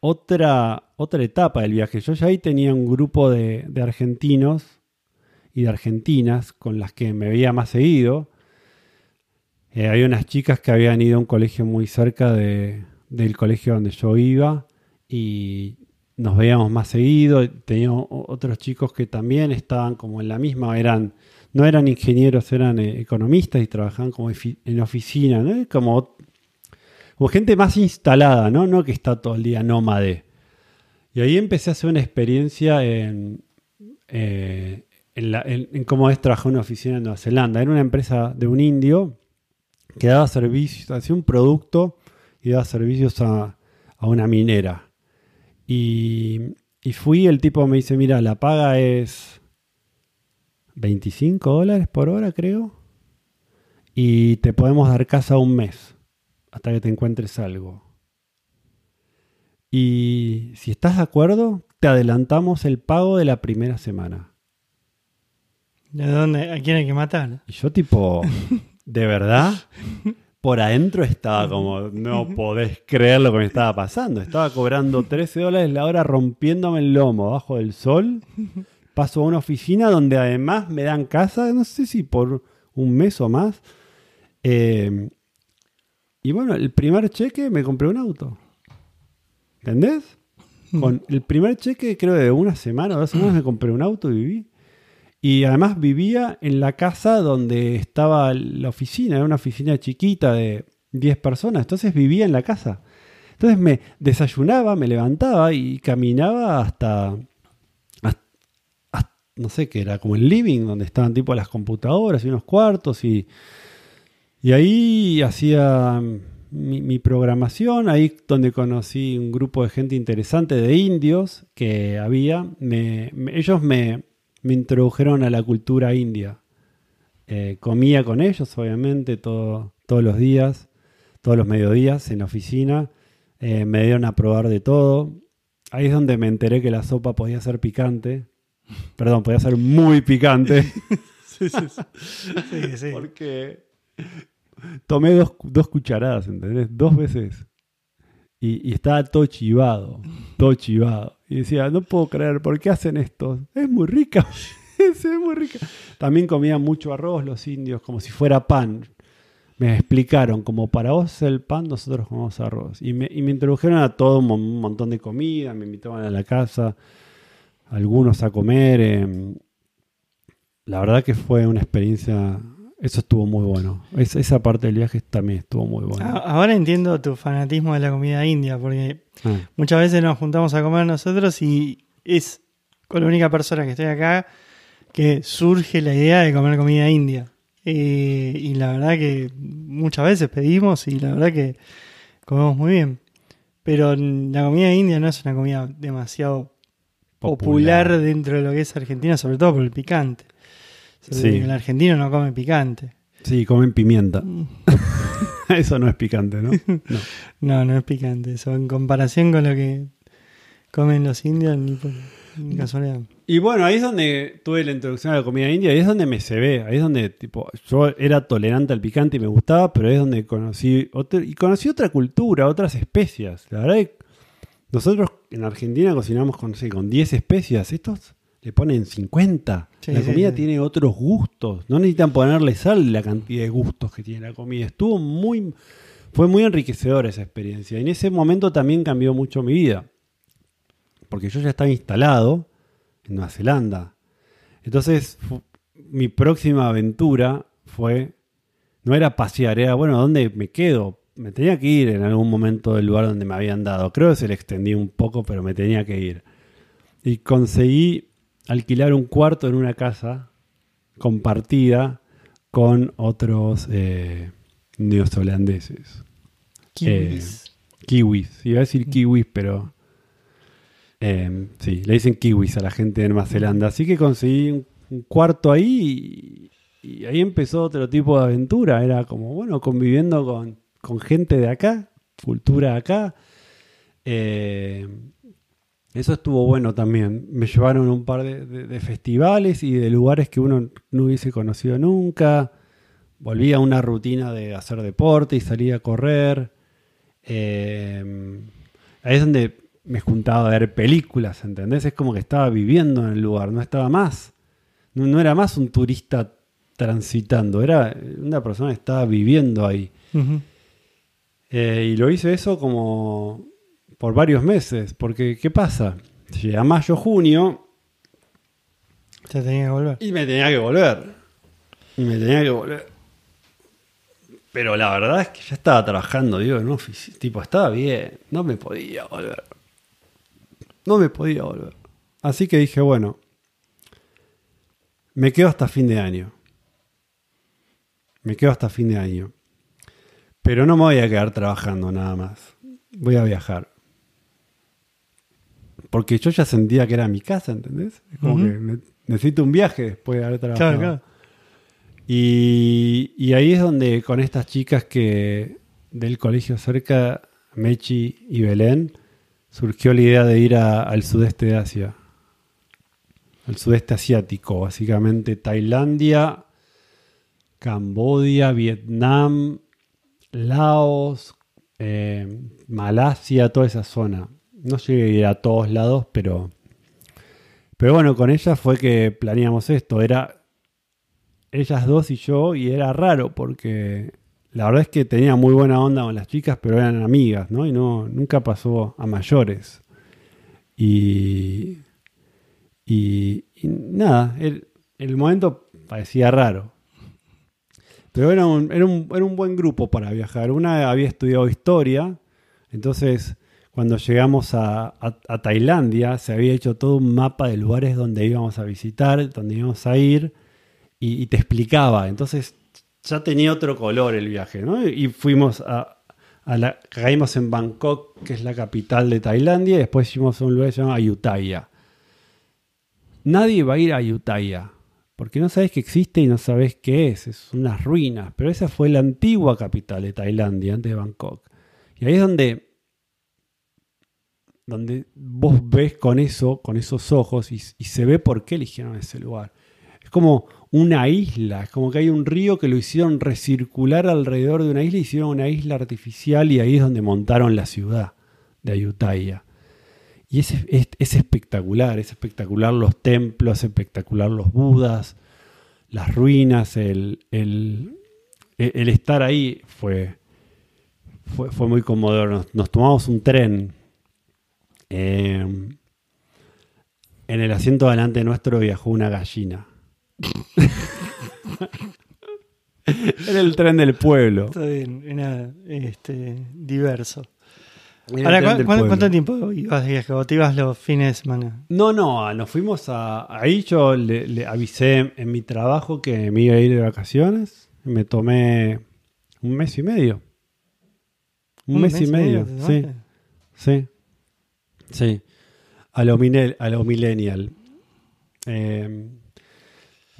otra, otra etapa del viaje. Yo ya ahí tenía un grupo de, de argentinos y de argentinas con las que me veía más seguido. Eh, había unas chicas que habían ido a un colegio muy cerca de- del colegio donde yo iba y nos veíamos más seguido. Tenía o- otros chicos que también estaban como en la misma, eran no eran ingenieros, eran eh, economistas y trabajaban como en oficina. Como, como gente más instalada, ¿no? No que está todo el día nómade. Y ahí empecé a hacer una experiencia en, eh, en, la- cómo es trabajar en una oficina en Nueva Zelanda. Era una empresa de un indio que daba servicios, hacía un producto y daba servicios a, a una minera. Y, y fui, el tipo me dice, mira, la paga es 25 dólares por hora, creo. Y te podemos dar casa un mes hasta que te encuentres algo. Y si estás de acuerdo, te adelantamos el pago de la primera semana. ¿De dónde? ¿A quién hay que matar? Y yo tipo, ¿de verdad? Por adentro estaba como, no podés creer lo que me estaba pasando. Estaba cobrando 13 dólares la hora rompiéndome el lomo bajo del sol. Paso a una oficina donde además me dan casa, no sé si por un mes o más. Eh, y bueno, el primer cheque me compré un auto. ¿Entendés? Con el primer cheque, creo de una semana o dos semanas, me compré un auto y viví. Y además vivía en la casa donde estaba la oficina, era una oficina chiquita de 10 personas, entonces vivía en la casa. Entonces me desayunaba, me levantaba y caminaba hasta, no sé qué era, como el living, donde estaban tipo las computadoras y unos cuartos y, y ahí hacía mi, programación, ahí donde conocí un grupo de gente interesante de indios que había, me- ellos me, me introdujeron a la cultura india. Eh, comía con ellos, obviamente, todo, todos los días, todos los mediodías en la oficina. Eh, me dieron a probar de todo. Ahí es donde me enteré que la sopa podía ser picante. Perdón, podía ser muy picante. Sí, sí, sí. Sí, sí. Porque tomé dos, dos cucharadas, ¿entendés? Dos veces. Y, y estaba todo chivado, todo chivado. Y decía, no puedo creer, ¿por qué hacen esto? Es muy rica, es muy rica. También comían mucho arroz los indios, como si fuera pan. Me explicaron, como para vos el pan, nosotros comemos arroz. Y me, y me introdujeron a todo un, mon- un montón de comida, me invitaban a la casa, algunos a comer. eh. La verdad que fue una experiencia, eso estuvo muy bueno. Es- esa parte del viaje también estuvo muy buena. Ahora entiendo tu fanatismo de la comida india, porque Ah. muchas veces nos juntamos a comer nosotros y es con la única persona que estoy acá que surge la idea de comer comida india. Eh, y la verdad que muchas veces pedimos y la verdad que comemos muy bien. Pero la comida india no es una comida demasiado popular, dentro de lo que es Argentina, sobre todo por el picante. Sí. El argentino no come picante. Sí, comen pimienta. Mm. Eso no es picante, ¿no? No. No, no es picante. Eso en comparación con lo que comen los indios, ni por ni casualidad. Y bueno, ahí es donde tuve la introducción a la comida india, ahí es donde me se ve, ahí es donde tipo yo era tolerante al picante y me gustaba, pero ahí es donde conocí otro, y conocí otra cultura, otras especias. La verdad que nosotros en Argentina cocinamos con, no sé, con 10 especias, estos le ponen 50. Sí, la comida sí. tiene otros gustos, no necesitan ponerle sal la cantidad de gustos que tiene la comida. Estuvo muy fue muy enriquecedora esa experiencia. Y en ese momento también cambió mucho mi vida. Porque yo ya estaba instalado en Nueva Zelanda. Entonces, mi próxima aventura fue, no era pasear, era, bueno, ¿dónde me quedo? Me tenía que ir en algún momento del lugar donde me habían dado. Creo que se le extendí un poco, pero me tenía que ir. Y conseguí alquilar un cuarto en una casa compartida con otros eh, neozelandeses. Kiwis. Kiwis. Iba a decir kiwis, pero. eh, sí, le dicen kiwis a la gente de Nueva Zelanda. Así que conseguí un, un cuarto ahí y, y ahí empezó otro tipo de aventura. Era como, bueno, conviviendo con, con gente de acá, cultura de acá. Eh, eso estuvo bueno también. Me llevaron a un par de, de- de festivales y de lugares que uno no hubiese conocido nunca. Volví a una rutina de hacer deporte y salí a correr. Eh, ahí es donde me juntaba a ver películas, ¿entendés? Es como que estaba viviendo en el lugar, no estaba más. No, no era más un turista transitando, era una persona que estaba viviendo ahí. Eh, y lo hice eso como por varios meses, porque ¿qué pasa? Llega mayo, junio Te tenía que volver. y me tenía que volver. Y me tenía que volver. Pero la verdad es que ya estaba trabajando, digo, en una oficina. Tipo, estaba bien. No me podía volver. No me podía volver. Así que dije, bueno, me quedo hasta fin de año. Me quedo hasta fin de año. Pero no me voy a quedar trabajando nada más. Voy a viajar. Porque yo ya sentía que era mi casa, ¿entendés? Como que ne- necesito un viaje después de haber trabajado. Claro, claro. Y, y ahí es donde con estas chicas que del colegio cerca, Mechi y Belén, surgió la idea de ir a- al sudeste de Asia. Al sudeste asiático, básicamente Tailandia, Cambodia, Vietnam, Laos, eh, Malasia, toda esa zona. No llegué a ir a todos lados, pero... Pero bueno, con ellas fue que planeamos esto. Era ellas dos y yo, y era raro porque la verdad es que tenía muy buena onda con las chicas, pero eran amigas, ¿no? Y no, nunca pasó a mayores. Y, y, y nada, el, el momento parecía raro. Pero era un, era, un, era un buen grupo para viajar. Una había estudiado historia, entonces cuando llegamos a, a- Tailandia se había hecho todo un mapa de lugares donde íbamos a visitar, donde íbamos a ir y, te explicaba. Entonces ya tenía otro color el viaje, ¿no? Y fuimos a, la, caímos en Bangkok, que es la capital de Tailandia, y después fuimos a un lugar que se llama Ayutthaya. nadie va a ir a Ayutthaya, porque no sabes que existe y no sabes qué es, es unas ruinas, pero esa fue la antigua capital de Tailandia, antes de Bangkok. Y ahí es donde, donde vos ves con eso, con esos ojos, y, se ve por qué eligieron ese lugar. Es como una isla, es como que hay un río que lo hicieron recircular alrededor de una isla, hicieron una isla artificial y ahí es donde montaron la ciudad de Ayutthaya. Y es, es, es espectacular, es espectacular los templos, es espectacular los budas, las ruinas, el, estar ahí fue, fue, muy conmovedor. Nos, tomamos un tren. Eh, en el asiento delante nuestro viajó una gallina. Era el tren del pueblo. Está bien, era este, diverso. Ahora, ¿cu ¿cuánto, ¿cuánto, tiempo ibas de viaje? ¿O te ibas los fines de semana? No, no, nos fuimos a. Ahí yo le, le, avisé en mi trabajo que me iba a ir de vacaciones. Me tomé un mes y medio. Un, ¿Un mes, mes, y medio, medio sí. Sí. Sí. A lo, a lo millennial. Eh,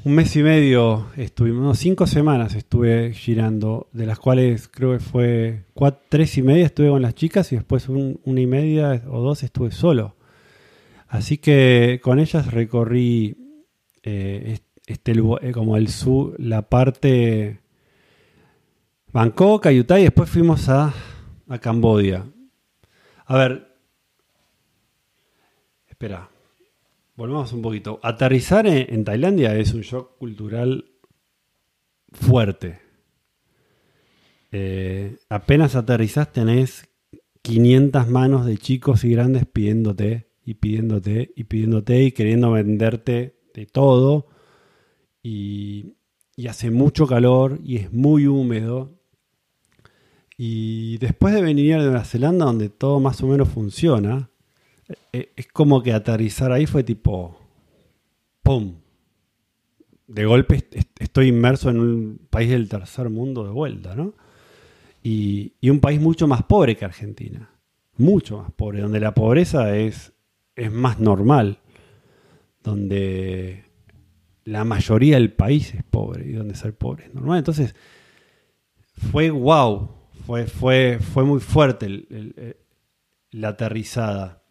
un mes y medio estuvimos, cinco semanas estuve girando, de las cuales creo que fue tres y media estuve con las chicas y después un, una y media o dos estuve solo. Así que con ellas recorrí eh, este lugar, como el sur, la parte Bangkok, Ayutthaya y después fuimos a, a Cambodia. A ver, espera. Volvemos un poquito. Aterrizar en, en, Tailandia es un shock cultural fuerte. Eh, apenas aterrizás tenés 500 manos de chicos y grandes pidiéndote y pidiéndote y pidiéndote y queriendo venderte de todo. Y, y hace mucho calor y es muy húmedo. Y después de venir de Nueva Zelanda, donde todo más o menos funciona, es como que aterrizar ahí fue tipo, ¡pum! De golpe estoy inmerso en un país del tercer mundo de vuelta, ¿no? Y, y un país mucho más pobre que Argentina, mucho más pobre, donde la pobreza es, es más normal, donde la mayoría del país es pobre y donde ser pobre es normal. Entonces, fue wow, fue, fue, fue muy fuerte la aterrizada.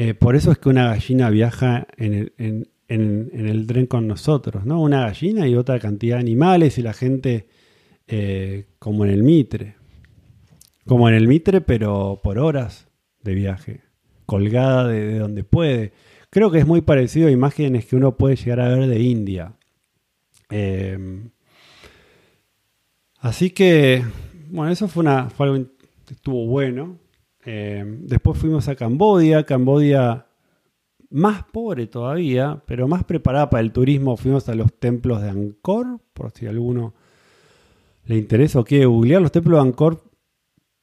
Eh, por eso es que una gallina viaja en el, en, en, en el, tren con nosotros, ¿no? Una gallina y otra cantidad de animales y la gente eh, como en el Mitre. Como en el Mitre, pero por horas de viaje, colgada de, de donde puede. Creo que es muy parecido a imágenes que uno puede llegar a ver de India. Eh, así que, bueno, eso fue, una, fue algo que estuvo bueno. Eh, después fuimos a Cambodia, Cambodia más pobre todavía, pero más preparada para el turismo. Fuimos a los templos de Angkor, por si a alguno le interesa o quiere googlear. Los templos de Angkor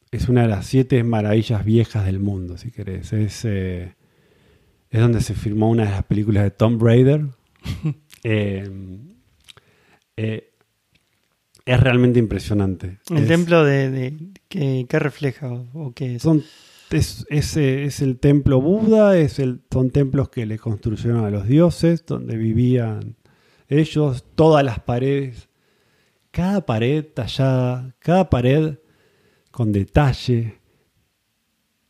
es una de las siete maravillas viejas del mundo, si querés. Es, eh, es donde se filmó una de las películas de Tom Raider. eh, eh, es realmente impresionante. ¿El es, templo de, de ¿qué, refleja o qué es? Son, es, es, es, el templo Buda, es el, son templos que le construyeron a los dioses, donde vivían ellos, todas las paredes, cada pared tallada, cada pared con detalle.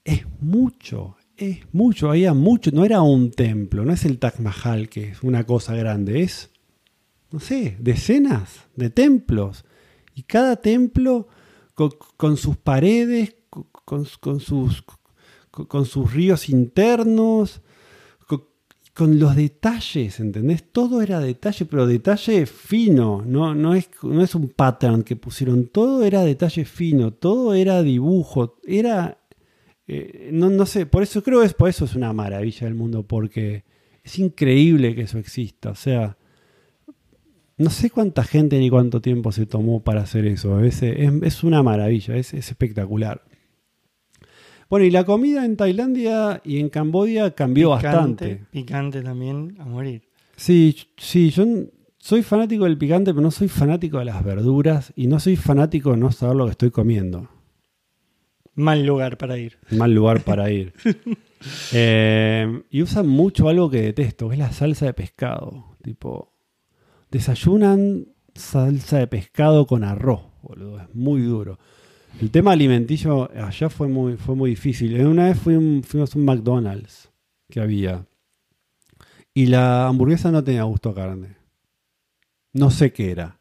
Es mucho, es mucho, había mucho, no era un templo, no es el Taj Mahal que es una cosa grande, es no sé, decenas de templos. Y cada templo con, sus paredes, con, con, sus, con sus ríos internos, con los detalles, ¿entendés? Todo era detalle, pero detalle fino, no, no, es, no es un pattern que pusieron, todo era detalle fino, todo era dibujo, era... Eh, no, no sé, por eso creo que es, por eso es una maravilla del mundo, porque es increíble que eso exista, o sea, no sé cuánta gente ni cuánto tiempo se tomó para hacer eso. Es, es, es una maravilla, es, es, espectacular. Bueno, y la comida en Tailandia y en Cambodia cambió picante, bastante. Picante también a morir. Sí, sí, yo soy fanático del picante, pero no soy fanático de las verduras y no soy fanático de no saber lo que estoy comiendo. Mal lugar para ir. Mal lugar para ir. Eh, y usan mucho algo que detesto, que es la salsa de pescado. Tipo, desayunan salsa de pescado con arroz, boludo. Es muy duro. El tema alimenticio allá fue muy, fue muy difícil. Eh, Una vez fui un- fuimos a un McDonald's que había. Y la hamburguesa no tenía gusto a carne. No sé qué era.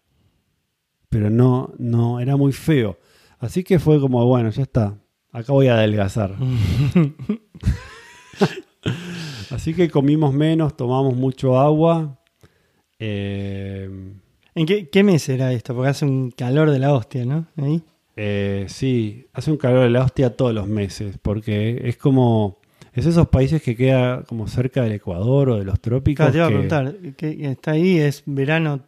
Pero no, no, era muy feo. Así que fue como, bueno, ya está. Acá voy a adelgazar. Así que comimos menos, tomamos mucho agua. Eh, ¿En qué, qué mes era esto? Porque hace un calor de la hostia, ¿no? Ahí. eh, sí, hace un calor de la hostia todos los meses, porque es como... Es esos países que queda como cerca del Ecuador o de los trópicos. Claro, te iba a que preguntar, ¿qué, está ahí? ¿Es verano?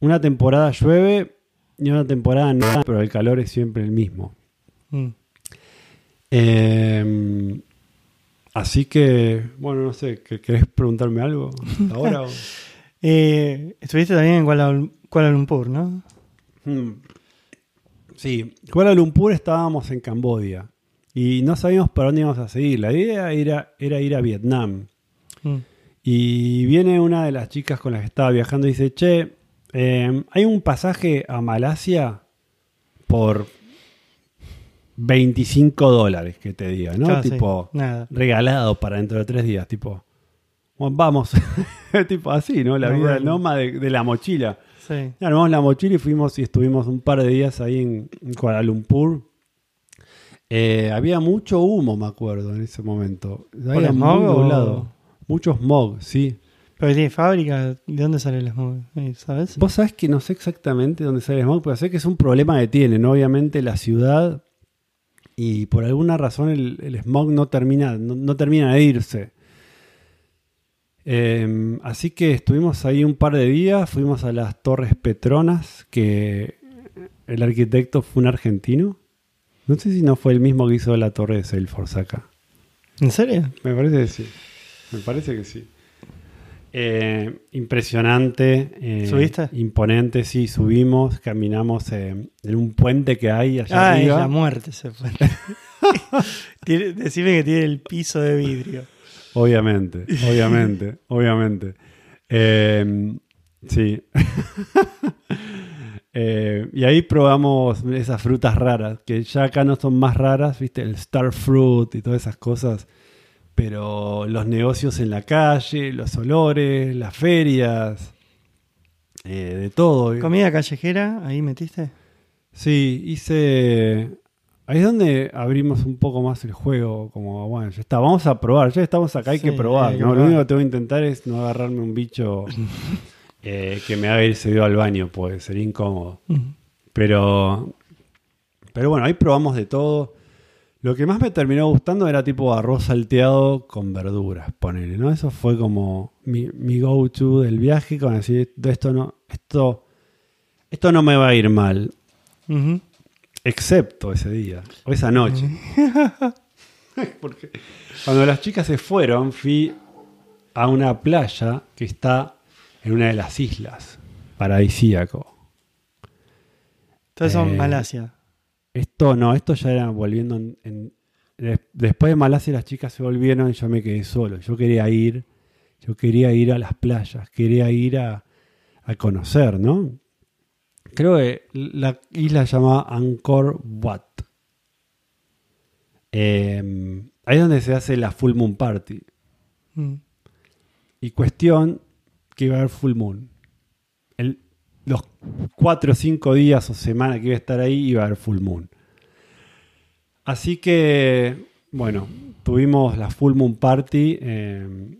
Una temporada llueve y una temporada no, pero el calor es siempre el mismo. Mm. Eh, así que, bueno, no sé, ¿qué- ¿querés preguntarme algo ahora? Eh, estuviste también en Kuala, Kuala Lumpur, ¿no? Hmm. Sí, Kuala Lumpur estábamos en Camboya y no sabíamos para dónde íbamos a seguir. La idea era, era ir a Vietnam. Mm. Y viene una de las chicas con las que estaba viajando y dice, che, eh, hay un pasaje a Malasia por 25 dólares, que te diga, ¿no? Claro, sí, tipo, nada. regalado para dentro de tres días, tipo, bueno, vamos, tipo así, ¿no? La No, vida del nómada de, de la mochila. Sí. Armamos la mochila y fuimos y estuvimos un par de días ahí en, en Kuala Lumpur. Eh, había mucho humo, me acuerdo, en ese momento. ¿Por Había muy smog o- nublado. Mucho smog, sí. Pero tiene fábrica, ¿de dónde sale el smog? Eh, ¿Sabes? Vos sabés que no sé exactamente dónde sale el smog, pero sé que es un problema que tienen, obviamente, la ciudad. Y por alguna razón el, el smog no termina, no, no termina de irse. Eh, así que estuvimos ahí un par de días, fuimos a las Torres Petronas, que el arquitecto fue un argentino. No sé si no fue el mismo que hizo la torre de Salesforce acá. ¿En serio? Me parece que sí. Me parece que sí. Eh, impresionante. eh, ¿Subiste? Imponente, sí. Subimos, caminamos en un puente que hay allá Ah, es arriba. la muerte se fue. Tiene- decime que tiene el piso de vidrio. Obviamente, obviamente, obviamente. Eh, sí. Eh, y ahí probamos esas frutas raras, que ya acá no son más raras, viste, el star fruit y todas esas cosas. Pero los negocios en la calle, los olores, las ferias, eh, de todo. ¿Comida callejera? ¿Ahí metiste? Sí, hice. Ahí es donde abrimos un poco más el juego. Como, bueno, ya está, vamos a probar. Ya estamos acá, hay Sí, que probar. hay que ¿no? Lo único que tengo que intentar es no agarrarme un bicho eh, que me haga ir seguido al baño, pues sería incómodo. Pero. Pero bueno, ahí probamos de todo. Lo que más me terminó gustando era tipo arroz salteado con verduras, ponele, ¿no? Eso fue como mi, mi go-to del viaje, con decir, esto no, esto, esto no me va a ir mal. Ujú. Excepto ese día, o esa noche. Porque cuando las chicas se fueron, fui a una playa que está en una de las islas, paradisíaco. Entonces son Eh, Malasia. Esto no, esto ya era volviendo en, en- des- después de Malasia las chicas se volvieron y yo me quedé solo. Yo quería ir, yo quería ir a las playas, quería ir a, a conocer, ¿no? Creo que la isla se llama Angkor Wat. Eh, ahí es donde se hace la Full Moon Party. Mm. Y cuestión que iba a haber Full Moon. El- los cuatro o cinco días o semana que iba a estar ahí iba a haber Full Moon. Así que, bueno, tuvimos la Full Moon Party. eh,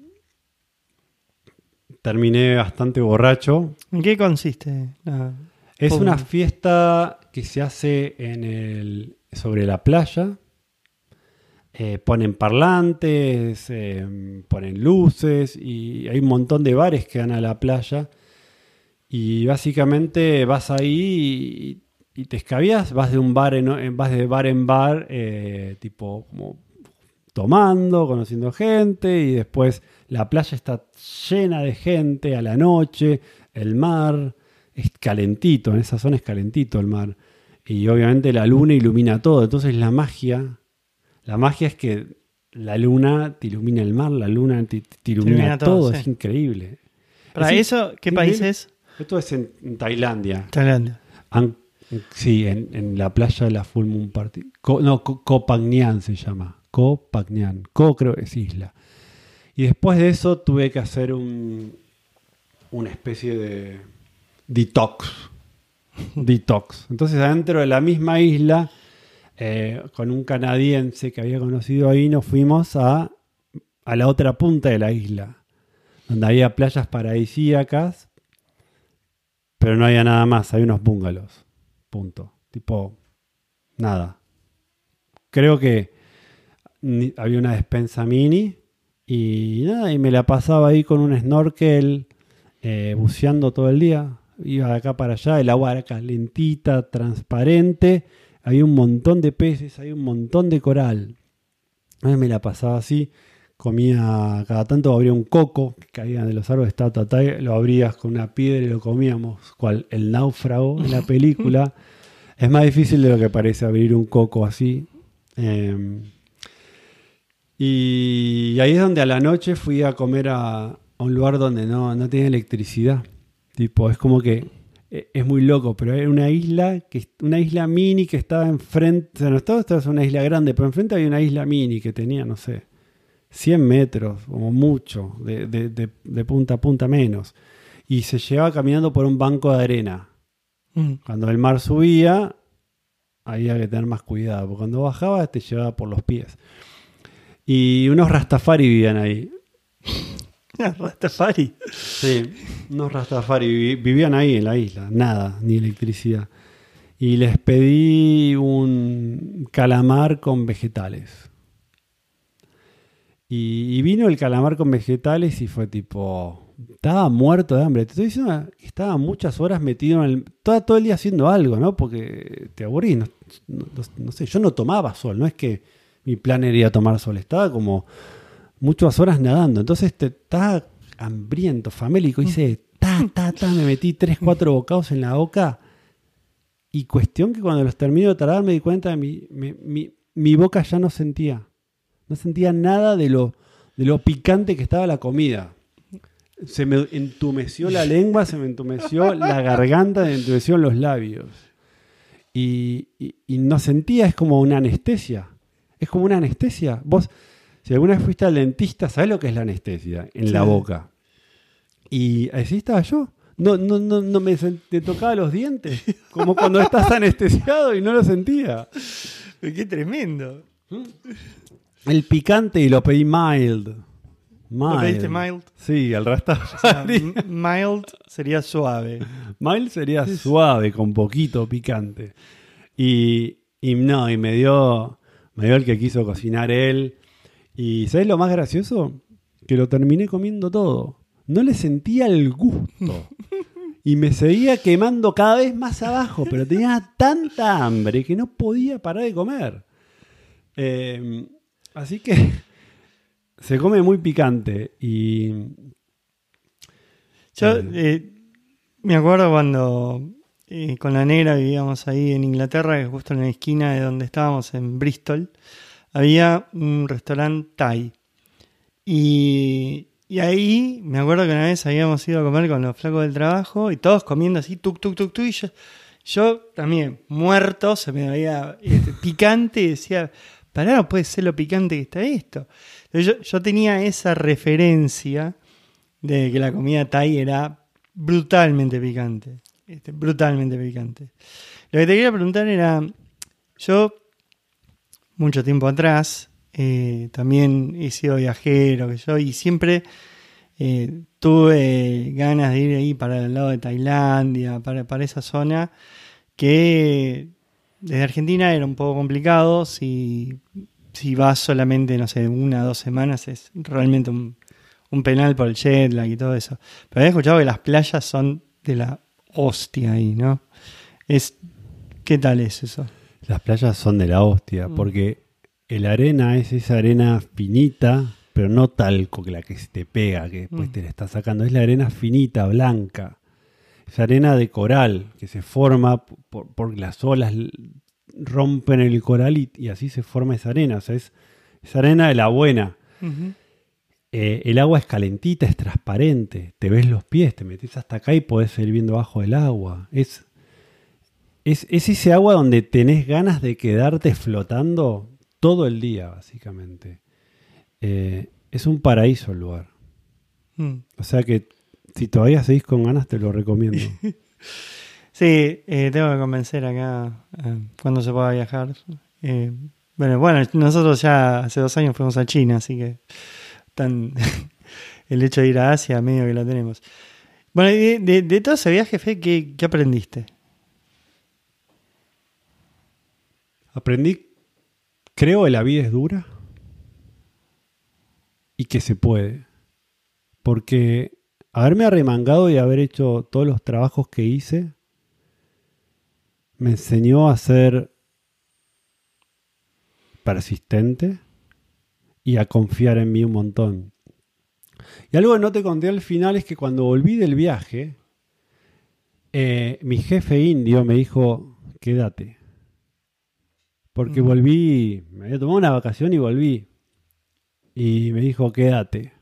terminé bastante borracho. ¿En qué consiste? la- Es una fiesta que se hace en el, sobre la playa. Eh, ponen parlantes, eh, ponen luces y hay un montón de bares que dan a la playa. Y básicamente vas ahí y, y te escabias, vas de un bar en, en- vas de bar en bar, eh, tipo como tomando, conociendo gente y después la playa está llena de gente a la noche, el mar es calentito, en esa zona es calentito el mar y obviamente la luna ilumina todo, entonces la magia, la magia es que la luna te ilumina el mar, la luna te, te ilumina, ilumina todo, todo, es increíble. Para eso, ¿qué país es? Esto es en, en Tailandia. Tailandia. An- sí, en, en la playa de la Full Moon Party. No, Ko- Koh Phangan se llama. Koh Phangan. Koh creo que es isla. Y después de eso tuve que hacer un, una especie de detox. detox. Entonces adentro de la misma isla, eh, con un canadiense que había conocido ahí, nos fuimos a, a la otra punta de la isla, donde había playas paradisíacas, pero no había nada más, había unos bungalows. Punto. Tipo, nada. Creo que ni- había una despensa mini y nada, y me la pasaba ahí con un snorkel, eh, buceando todo el día. Iba de acá para allá, el agua era calentita, transparente, había un montón de peces, había un montón de coral. A mí me la pasaba así, comía, cada tanto abría un coco que caía de los árboles, ta, ta, ta, lo abrías con una piedra y lo comíamos, cual el náufrago en la película. es más difícil de lo que parece abrir un coco así. Eh, y ahí es donde a la noche fui a comer a, a un lugar donde no, no tenía electricidad. Tipo, es como que eh, es muy loco, pero era una isla, que, una isla mini que estaba enfrente, o sea, no estaba, estaba una isla grande, pero enfrente había una isla mini que tenía, no sé, 100 metros, como mucho, de, de- de- de punta a punta menos. Y se llevaba caminando por un banco de arena. Mm. Cuando el mar subía, había que tener más cuidado, porque cuando bajaba te llevaba por los pies. Y unos rastafari vivían ahí. Rastafari. Sí, unos rastafari vi- vivían ahí en la isla, nada, ni electricidad. Y les pedí un calamar con vegetales. Y, vino el calamar con vegetales y fue tipo. Estaba muerto de hambre. Te estoy diciendo que estaba muchas horas metido en el. Todo, el día haciendo algo, ¿no? Porque te aburrís. No, sé, yo no tomaba sol, no es que mi plan era tomar sol. Estaba como muchas horas nadando. Entonces te estaba hambriento, famélico. Hice ta, ta, ta. Me metí tres, cuatro bocados en la boca. Y cuestión que cuando los termino de tragar me di cuenta que mi, mi- mi- mi boca ya no sentía. No sentía nada de lo, de lo picante que estaba la comida. Se me entumeció la lengua, se me entumeció la garganta, se me entumeció los labios. Y, y- y no sentía, es como una anestesia. Es como una anestesia. Vos, si alguna vez fuiste al dentista, ¿sabés lo que es la anestesia? En la boca. Y así estaba yo. No, no, no, no me, te tocaba los dientes. Como cuando estás anestesiado y no lo sentía. Qué tremendo. El picante y lo pedí mild. Mild. ¿Lo pediste mild? Sí, el resto. O sea, mild sería suave. mild sería suave, con poquito picante. Y, y no, y me dio, me dio el que quiso cocinar él. Y ¿sabes lo más gracioso? Que lo terminé comiendo todo. No le sentía el gusto. Y me seguía quemando cada vez más abajo, pero tenía tanta hambre que no podía parar de comer. Eh, así que se come muy picante y Yo Eh. eh, me acuerdo cuando eh, con la negra vivíamos ahí en Inglaterra, justo en la esquina de donde estábamos, en Bristol, había un restaurante Thai. Y, y ahí me acuerdo que una vez habíamos ido a comer con los flacos del trabajo y todos comiendo así, tuk, tuk, tuk, tuk. Y yo, yo también, muerto, se me veía este, picante y decía, pará, no puede ser lo picante que está esto. Yo, yo tenía esa referencia de que la comida Thai era brutalmente picante. este, brutalmente picante. Lo que te quería preguntar era, yo mucho tiempo atrás eh, también he sido viajero que yo y siempre eh, tuve ganas de ir ahí para el lado de Tailandia, para, esa zona, que desde Argentina era un poco complicado, si, si vas solamente, no sé, una o dos semanas es realmente un, un penal por el jet lag y todo eso. Pero había escuchado que las playas son de la hostia ahí, ¿no? Es, ¿Qué tal es eso? Las playas son de la hostia, Mm. porque el arena es esa arena finita, pero no talco que la que se te pega, que después Mm. te la está sacando. Es la arena finita, blanca. Es arena de coral que se forma por, por las olas rompen el coral y, y así se forma esa arena. O sea, es, es arena de la buena. Eh, el agua es calentita, es transparente. Te ves los pies, te metes hasta acá y podés seguir viendo bajo el agua. Es, es, es ese agua donde tenés ganas de quedarte flotando todo el día, básicamente. Eh, es un paraíso el lugar. Mm. O sea que si todavía seguís con ganas, te lo recomiendo. Sí, eh, tengo que convencer acá eh, cuando se pueda viajar. Bueno, bueno, nosotros ya hace dos años fuimos a China, así que tan el hecho de ir a Asia medio que lo tenemos. Bueno, de, de- de todo ese viaje, Fe, ¿qué, qué aprendiste? Aprendí, creo que la vida es dura y que se puede. Porque haberme arremangado y haber hecho todos los trabajos que hice me enseñó a ser persistente y a confiar en mí un montón. Y algo que no te conté al final es que cuando volví del viaje, eh, mi jefe indio me dijo, quédate. Porque volví, me había tomado una vacación y volví. Y me dijo, quédate.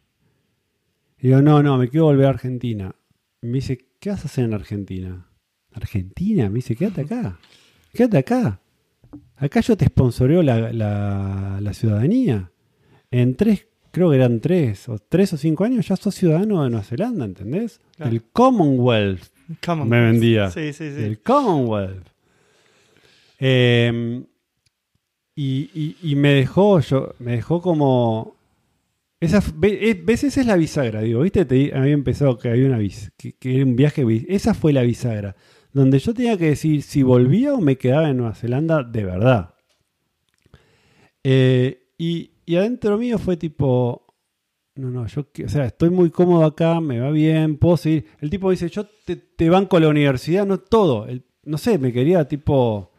Y yo, no, no, me quiero volver a Argentina. Y me dice, ¿qué vas a hacer en Argentina? Argentina, me dice, quédate acá. Quédate acá. Acá yo te sponsoreo la, la- la ciudadanía. En tres, creo que eran tres, o tres o cinco años ya sos ciudadano de Nueva Zelanda, ¿entendés? Claro. Del Commonwealth on. me vendía. Sí, sí, sí. Del Commonwealth. Eh, y, y- me dejó, yo, me dejó como. Esa, eh, ¿Ves? Es la bisagra, digo, ¿viste? Había empezado que había una bis, que, un viaje. Esa fue la bisagra. Donde yo tenía que decir si volvía o me quedaba en Nueva Zelanda de verdad. Eh, y, y adentro mío fue tipo. No, no, yo, o sea, estoy muy cómodo acá, me va bien, puedo seguir. El tipo dice, yo te, te banco a la universidad, no todo. El- no sé, me quería tipo...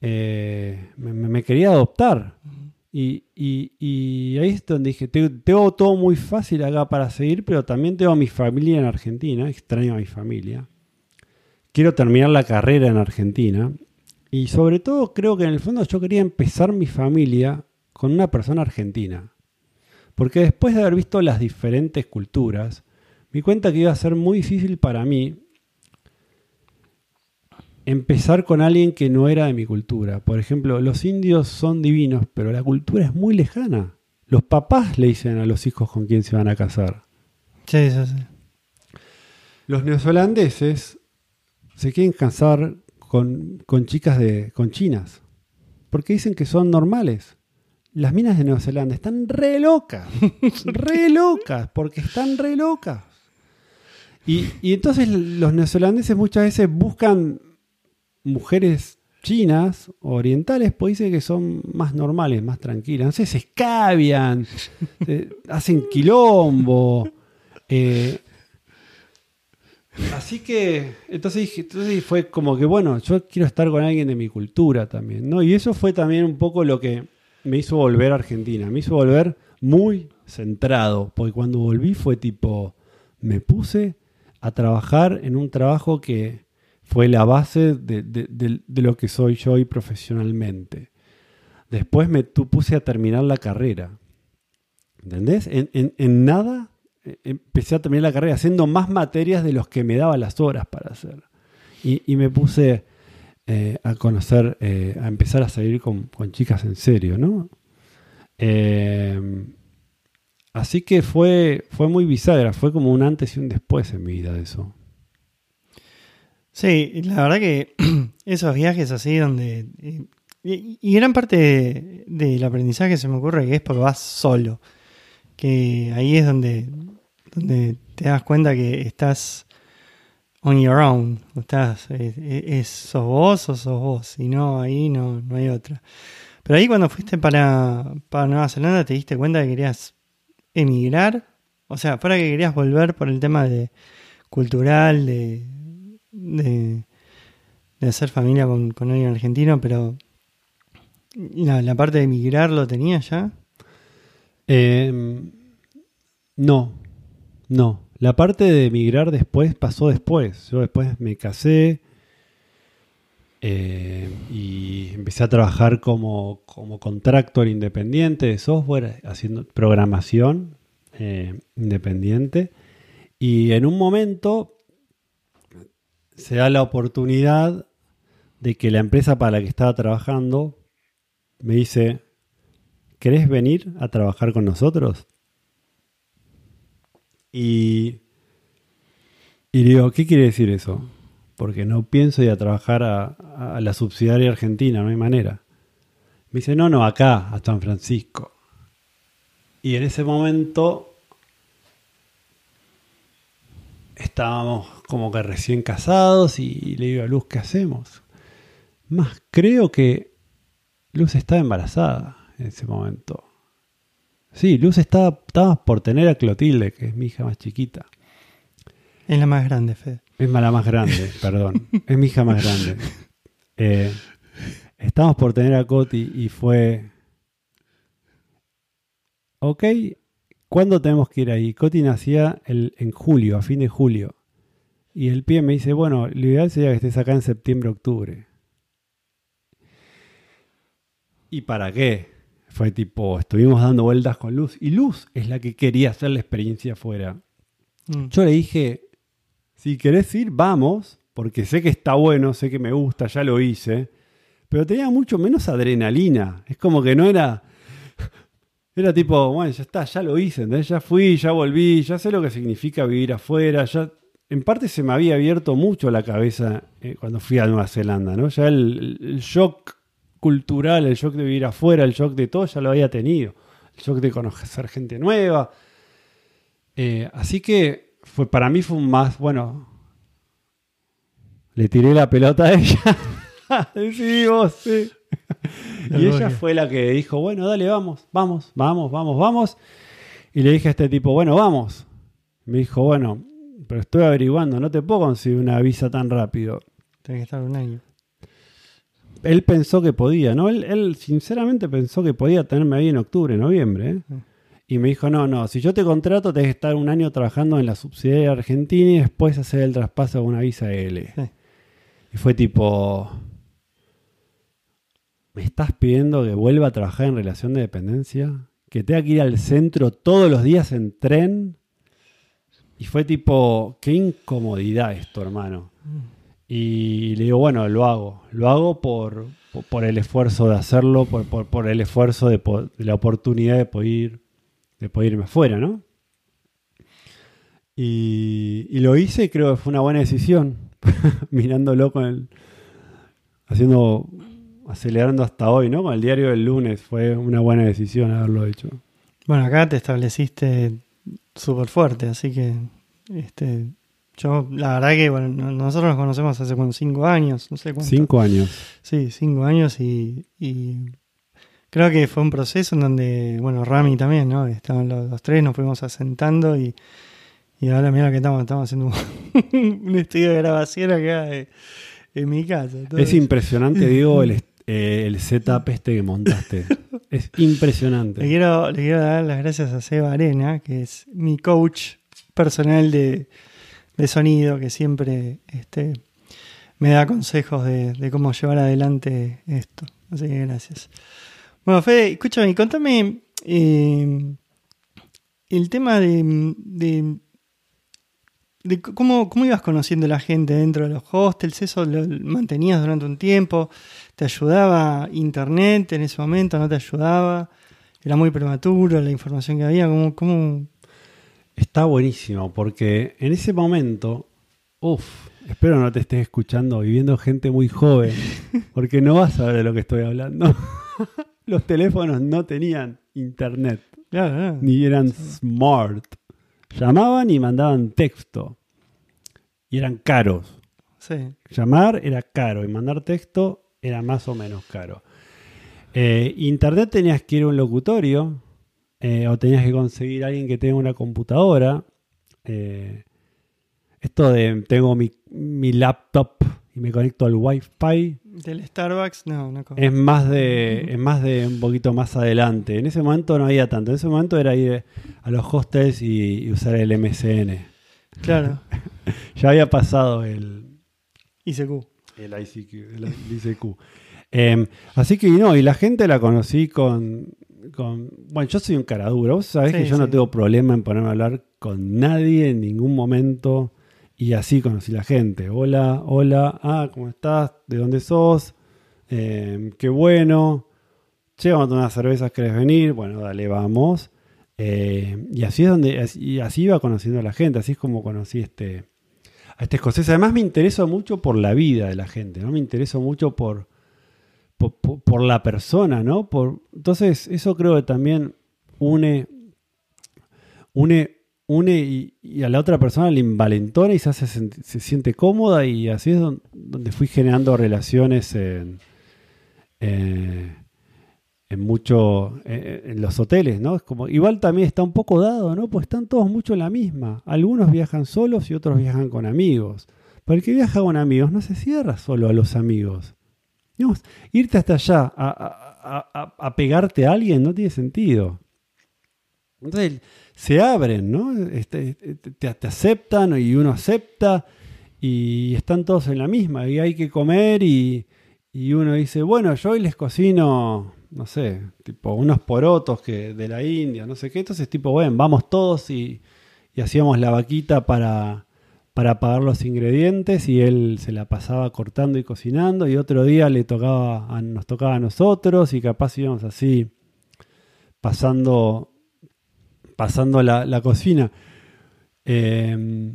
eh, me, quería adoptar. Y, ahí es donde dije, "Te- tengo todo muy fácil acá para seguir, pero también tengo a mi familia en Argentina, extraño a mi familia. Quiero terminar la carrera en Argentina. Y sobre todo creo que en el fondo yo quería empezar mi familia con una persona argentina. Porque después de haber visto las diferentes culturas, me cuenta que iba a ser muy difícil para mí empezar con alguien que no era de mi cultura. Por ejemplo, los indios son divinos, pero la cultura es muy lejana. Los papás le dicen a los hijos con quién se van a casar. Sí, sí, sí. Los neozelandeses se quieren casar con, con chicas de, con chinas. Porque dicen que son normales. Las minas de Nueva Zelanda están re locas. re locas. Porque están re locas. Y, y entonces los neozelandeses muchas veces buscan mujeres chinas o orientales, pues dicen que son más normales, más tranquilas. No sé, se escabian, hacen quilombo. eh, Así que, entonces dije, entonces fue como que, bueno, yo quiero estar con alguien de mi cultura también, ¿no? Y eso fue también un poco lo que me hizo volver a Argentina, me hizo volver muy centrado, porque cuando volví fue tipo, me puse a trabajar en un trabajo que fue la base de, de- lo que soy yo hoy profesionalmente. Después me puse a terminar la carrera. ¿Entendés? En, en- nada eh, empecé a terminar la carrera haciendo más materias de los que me daba las horas para hacer. Y, y me puse eh, a conocer, eh, a empezar a salir con, con chicas en serio, ¿no? Eh, así que fue, fue muy bisagra, fue como un antes y un después en mi vida eso. Sí, la verdad que esos viajes así donde... eh, Y, gran parte de- del aprendizaje se me ocurre que es porque vas solo. Que ahí es donde, donde te das cuenta que estás on your own. Estás, es, es- sos vos o sos vos. Y no, ahí no, no hay otra. Pero ahí cuando fuiste para, para Nueva Zelanda te diste cuenta que querías emigrar. O sea, fuera que querías volver por el tema de cultural, de, de, de hacer familia con, con alguien argentino, pero la, la parte de emigrar lo tenía ya. Eh, no, no. La parte de emigrar después pasó después. Yo después me casé. Eh, y empecé a trabajar como, como contractor independiente de software, haciendo programación eh, independiente. Y en un momento se da la oportunidad de que la empresa para la que estaba trabajando me dice, ¿querés venir a trabajar con nosotros? Y, y digo, ¿qué quiere decir eso? Porque no pienso ir a trabajar a, a la subsidiaria argentina, no hay manera. Me dice, no, no, acá, a San Francisco. Y en ese momento estábamos como que recién casados y le digo a Luz, ¿qué hacemos? Más creo que Luz estaba embarazada en ese momento. Sí, Luz estaba, estaba por tener a Clotilde, que es mi hija más chiquita. Es la más grande, Fede. Es la más grande, perdón. Es mi hija más grande. Eh, estamos por tener a Coti y fue... Ok, ¿cuándo tenemos que ir ahí? Coti nacía el, en julio, a fin de julio. Y el pie me dice, bueno, lo ideal sería que estés acá en septiembre, octubre. ¿Y para qué? Fue tipo, estuvimos dando vueltas con Luz. Y Luz es la que quería hacer la experiencia afuera. Mm. Yo le dije, si querés ir, vamos, porque sé que está bueno, sé que me gusta, ya lo hice. Pero tenía mucho menos adrenalina. Es como que no era... Era tipo, bueno, ya está, ya lo hice, ¿entendés? ya fui, ya volví, ya sé lo que significa vivir afuera, ya en parte se me había abierto mucho la cabeza eh, cuando fui a Nueva Zelanda, ¿no? Ya el, shock cultural, el shock de vivir afuera, el shock de todo, ya lo había tenido. El shock de conocer gente nueva. Eh, así que fue, para mí fue un más, bueno, le tiré la pelota a ella. Decidimos, sí. y ella fue la que dijo, bueno, dale, vamos, vamos, vamos, vamos, vamos. Y le dije a este tipo, bueno, vamos. Me dijo, bueno, pero estoy averiguando, no te puedo conseguir una visa tan rápido. Tiene que estar un año. Él pensó que podía, ¿no? Él, él sinceramente pensó que podía tenerme ahí en octubre, noviembre. ¿eh? Mm. Y me dijo, no, no, si yo te contrato, tenés que estar un año trabajando en la subsidiaria argentina y después hacer el traspaso con una visa L. Sí. Y fue tipo, ¿me estás pidiendo que vuelva a trabajar en relación de dependencia? ¿Que tenga que ir al centro todos los días en tren? Y fue tipo, qué incomodidad esto, hermano. Y le digo, bueno, lo hago. Lo hago por, por, el esfuerzo de hacerlo, por, por, el esfuerzo de, la oportunidad de poder, de poder irme afuera, ¿no? Y, y lo hice y creo que fue una buena decisión. Mirándolo con el. haciendo. Acelerando hasta hoy, ¿no? Con el diario del lunes. Fue una buena decisión haberlo hecho. Bueno, acá te estableciste súper fuerte, así que este, yo, la verdad que bueno, no- nosotros nos conocemos hace como cinco años, no sé cuánto. Cinco años. Sí, cinco años y, y creo que fue un proceso en donde, bueno, Rami también, ¿no? Estaban los, los tres, nos fuimos asentando y, y ahora mira que estamos, estamos haciendo un estudio de grabación acá de- en mi casa. Es impresionante, digo, el, est- eh, el setup este que montaste. es impresionante. Le quiero, le quiero dar las gracias a Seba Arena, que es mi coach personal de, de sonido, que siempre este, me da consejos de, de cómo llevar adelante esto. Así que gracias. Bueno, Fede, escúchame, contame eh, el tema de, de, de cómo, cómo ibas conociendo a la gente dentro de los hostels. ¿Eso lo mantenías durante un tiempo? ¿Te ayudaba internet en ese momento? ¿No te ayudaba? ¿Era muy prematuro la información que había? ¿Cómo, cómo... Está buenísimo porque en ese momento, uff, espero no te estés escuchando viviendo gente muy joven, porque no vas a saber de lo que estoy hablando. Los teléfonos no tenían internet, Claro, claro. ni eran smart. Llamaban y mandaban texto. Y eran caros. Sí. Llamar era caro y mandar texto era más o menos caro. Eh, internet tenías que ir a un locutorio eh, o tenías que conseguir a alguien que tenga una computadora. Eh, esto de tengo mi, mi laptop y me conecto al Wi-Fi Del Starbucks, no, no. es más de es más de un poquito más adelante. En ese momento no había tanto. En ese momento era ir a los hostels y, y usar el MSN. Claro. Ya había pasado el, ICQ. El ICQ, el ICQ. Em, así que no, y la gente la conocí con, con. Bueno, yo soy un cara duro. Vos sabés Sí, que yo no tengo problema en ponerme a hablar con nadie en ningún momento. Y así conocí la gente. Hola, hola, ah, ¿cómo estás? ¿De dónde sos? Em, qué bueno. Che, vamos a unas cervezas, ¿querés venir? Bueno, dale, vamos. Eh, y así es donde, y así iba conociendo a la gente, así es como conocí este, a este escocés. Además me intereso mucho por la vida de la gente, ¿no? Me intereso mucho por, por- por la persona, ¿no? Por, entonces, eso creo que también une, une, une y, a la otra persona le envalentona y se, hace se siente cómoda y así es don- donde, fui generando relaciones en, eh, en mucho eh, en los hoteles, ¿no? Es como igual también está un poco dado, ¿no? Pues están todos mucho en la misma. Algunos viajan solos y otros viajan con amigos. Pero el que viaja con amigos no se cierra solo a los amigos. Irte hasta allá a- a- a pegarte a alguien no tiene sentido. Entonces se abren, ¿no? Este, te, te aceptan y uno acepta y están todos en la misma y hay que comer y, y uno dice, bueno, yo hoy les cocino, no sé, tipo unos porotos que de la India, no sé qué. Entonces, tipo, bueno, vamos todos y, y hacíamos la vaquita para, para pagar los ingredientes y él se la pasaba cortando y cocinando y otro día le tocaba nos tocaba a nosotros y capaz íbamos así pasando pasando la, la cocina. Eh,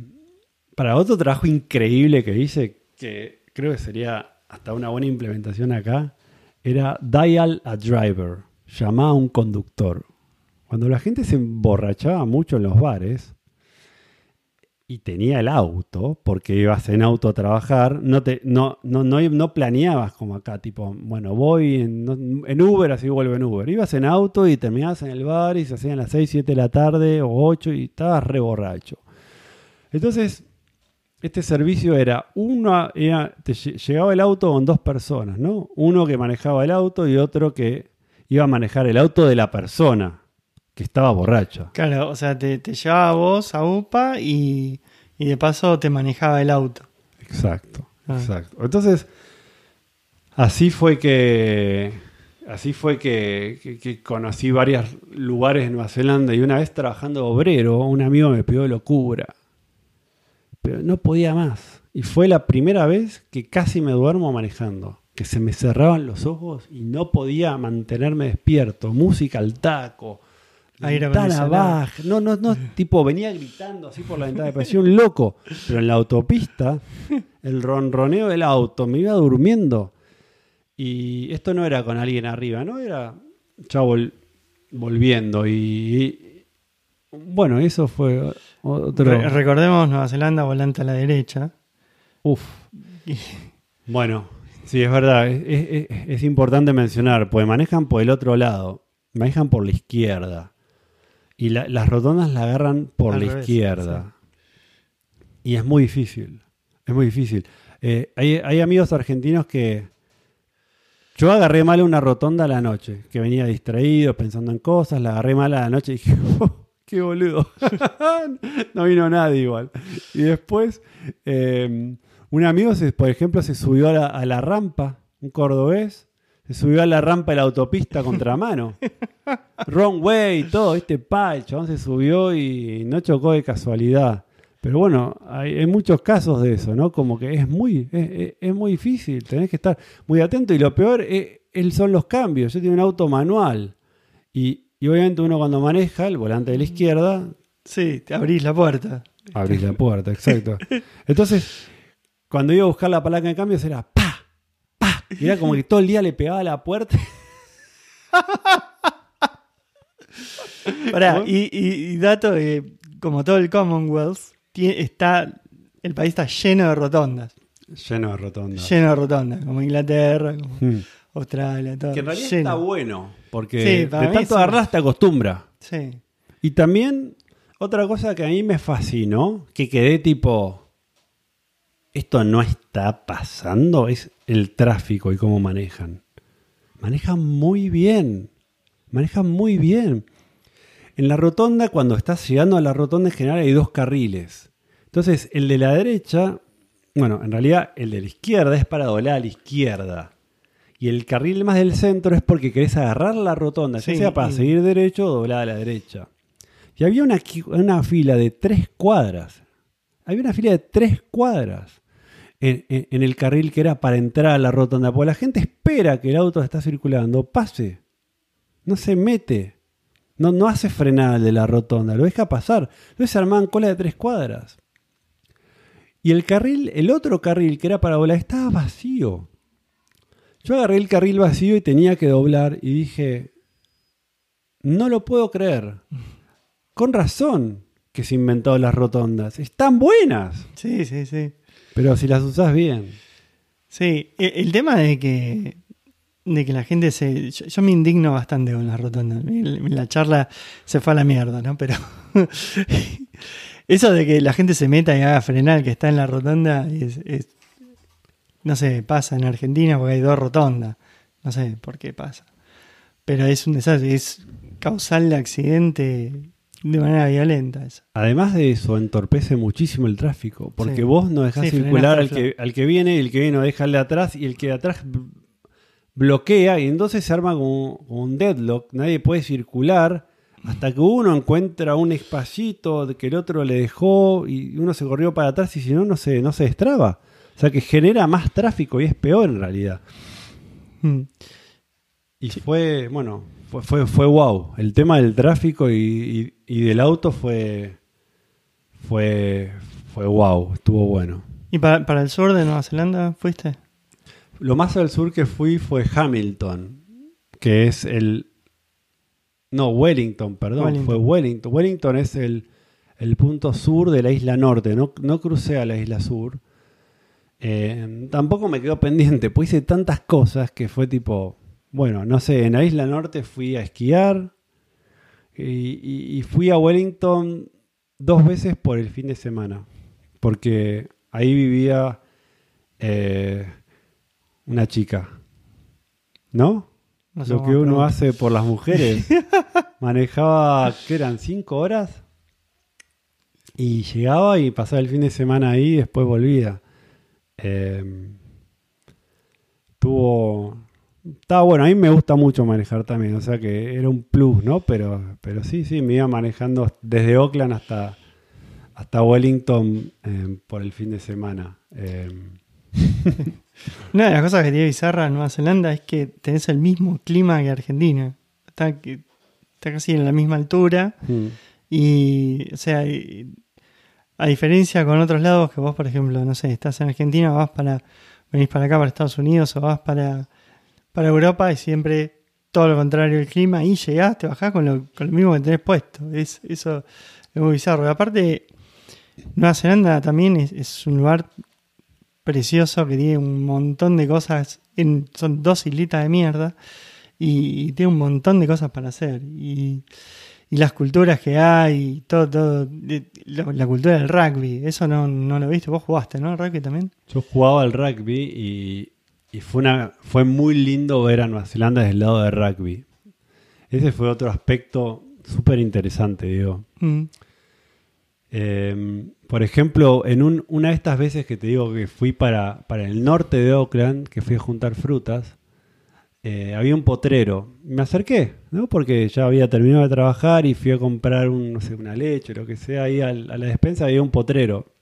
para otro trabajo increíble que hice, que creo que sería hasta una buena implementación acá, era dial a driver, llamá a un conductor. Cuando la gente se emborrachaba mucho en los bares y tenía el auto, porque ibas en auto a trabajar, no, te, no, no, no, no planeabas como acá, tipo, bueno, voy en, Uber, así vuelvo en Uber. Ibas en auto y terminabas en el bar y se hacían las 6, 7 de la tarde o 8 y estabas re borracho. Entonces, este servicio era uno, era- te lle- llegaba el auto con dos personas, ¿no? Uno que manejaba el auto y otro que iba a manejar el auto de la persona que estaba borracha. Claro, o sea, te, te llevaba a vos a UPA y, y de paso te manejaba el auto. Exacto, Ah. exacto. Entonces, así fue que así fue que, que- que conocí varios lugares en Nueva Zelanda y una vez trabajando de obrero, un amigo me pidió locura. Pero no podía más. Y fue la primera vez que casi me duermo manejando. Que se me cerraban los ojos y no podía mantenerme despierto. Música al taco. Ventana baja. No, no, no. Tipo, venía gritando así por la ventana. Parecía un loco. Pero en la autopista, el ronroneo del auto me iba durmiendo. Y esto no era con alguien arriba, ¿no? Era ya vol- volviendo. Y, y- bueno, eso fue otro. Re- recordemos Nueva Zelanda, volante a la derecha. Uf. Bueno, sí, es verdad. Es- es importante mencionar, pues manejan por el otro lado. Manejan por la izquierda. Y la- las rotondas la agarran por Al la revés, izquierda. Y es muy difícil. Es muy difícil. Eh, hay, hay amigos argentinos que. Yo agarré mal una rotonda a la noche, que venía distraído, pensando en cosas, la agarré mal a la noche y dije, "Oh, qué boludo. no vino nadie igual. Y después, eh, un amigo, se- por ejemplo, se subió a la, a la rampa, un cordobés, se subió a la rampa de la autopista contramano. Wrong way todo, este pa, el chabón se subió y no chocó de casualidad. Pero bueno, hay, hay muchos casos de eso, ¿no? Como que es muy, es, es- es muy difícil, tenés que estar muy atento. Y lo peor es, es- son los cambios. Yo tengo un auto manual. Y, y obviamente uno cuando maneja el volante de la izquierda, Sí, te abrís la puerta. abrís la puerta, exacto. Entonces, cuando iba a buscar la palanca de cambios era pa. Y era como que todo el día le pegaba a la puerta. Y, y- y dato de, como todo el Commonwealth, está, el país está lleno de rotondas. Lleno de rotondas. Lleno de rotondas, como Inglaterra, como Mm. Australia, todo. Que en realidad lleno. está bueno, porque Sí, de tanto agarrar te acostumbra. Sí. Y también, otra cosa que a mí me fascinó, que quedé tipo, esto no está pasando, es el tráfico y cómo manejan. Manejan muy bien, manejan muy bien. En la rotonda, cuando estás llegando a la rotonda en general hay dos carriles. Entonces, el de la derecha Bueno, en realidad el de la izquierda es para doblar a la izquierda. Y el carril más del centro es porque querés agarrar la rotonda, ya Sí, sea para seguir derecho o doblar a la derecha. Y había una, una fila de tres cuadras. Había una fila de tres cuadras en, el carril que era para entrar a la rotonda. Porque la gente espera que el auto está circulando, pase. No se mete. No, no hace frenada el de la rotonda, lo deja pasar. Entonces se armaban cola de tres cuadras. Y el carril, el otro carril que era para doblar, estaba vacío. Yo agarré el carril vacío y tenía que doblar y dije, no lo puedo creer. Con razón que se inventó las rotondas. Están buenas, Sí, sí, sí. Pero si las usás bien. Sí, e- el tema de que de que la gente se... Yo, me indigno bastante con la rotonda. La charla se fue a la mierda, ¿no? Pero eso de que la gente se meta y haga frenar que está en la rotonda es, es- no sé, pasa en Argentina porque hay dos rotondas. No sé por qué pasa. Pero es un desastre, es causal de accidente de manera violenta eso. Además de eso, entorpece muchísimo el tráfico, porque Sí. vos no dejás Sí, circular al que, al que viene, y el que viene no deja al de atrás, y el que de atrás bloquea, y entonces se arma como, como un deadlock, nadie puede circular, hasta que uno encuentra un espacito que el otro le dejó, y uno se corrió para atrás, y si no, no se, no se destraba. O sea que genera más tráfico y es peor en realidad. Mm. Y fue, bueno, fue, fue, fue wow. El tema del tráfico y, y- del auto fue, fue, fue wow, estuvo bueno. ¿Y para, para el sur de Nueva Zelanda fuiste? Lo más al sur que fui fue Hamilton, que es el... No, Wellington, perdón, Wellington. fue Wellington. Wellington es el, el punto sur de la isla norte, no, no crucé a la isla sur. Eh, tampoco me quedó pendiente, pues hice tantas cosas que fue tipo, bueno, no sé, en la isla norte fui a esquiar y, y- y fui a Wellington dos veces por el fin de semana, porque ahí vivía eh, una chica, ¿no? Lo que uno hace por las mujeres. Manejaba, ¿qué eran? ¿Cinco horas? Y llegaba y pasaba el fin de semana ahí y después volvía. Eh, tuvo... Estaba bueno, a mí me gusta mucho manejar también, o sea que era un plus, ¿no? Pero, pero sí, sí, me iba manejando desde Oakland hasta, hasta Wellington eh, por el fin de semana. Eh, Una de las cosas que tiene bizarra Nueva Zelanda es que tenés el mismo clima que Argentina. Está, está casi en la misma altura. mm, Y, o sea, y- a diferencia con otros lados que vos, por ejemplo, no sé, estás en Argentina, vas para, venís para acá, para Estados Unidos o vas para, para Europa y siempre todo lo contrario el clima y llegás, te bajás con lo, con lo mismo que tenés puesto. Es, eso es muy bizarro. Y aparte, Nueva Zelanda también es, es un lugar precioso que tiene un montón de cosas, son dos islitas de mierda y, tiene un montón de cosas para hacer. Y, y las culturas que hay, y todo, todo, la, cultura del rugby, eso no, no lo viste, vos jugaste, ¿no? Rugby también. Yo jugaba al rugby y, y fue, una, fue muy lindo ver a Nueva Zelanda desde el lado de rugby. Ese fue otro aspecto súper interesante, digo. Mm, Eh, por ejemplo, en un- una de estas veces que te digo que fui para, para el norte de Oakland, que fui a juntar frutas, eh, había un potrero. Me acerqué, ¿no? Porque ya había terminado de trabajar y fui a comprar un, no sé, una leche, lo que sea, ahí al- a la despensa había un potrero.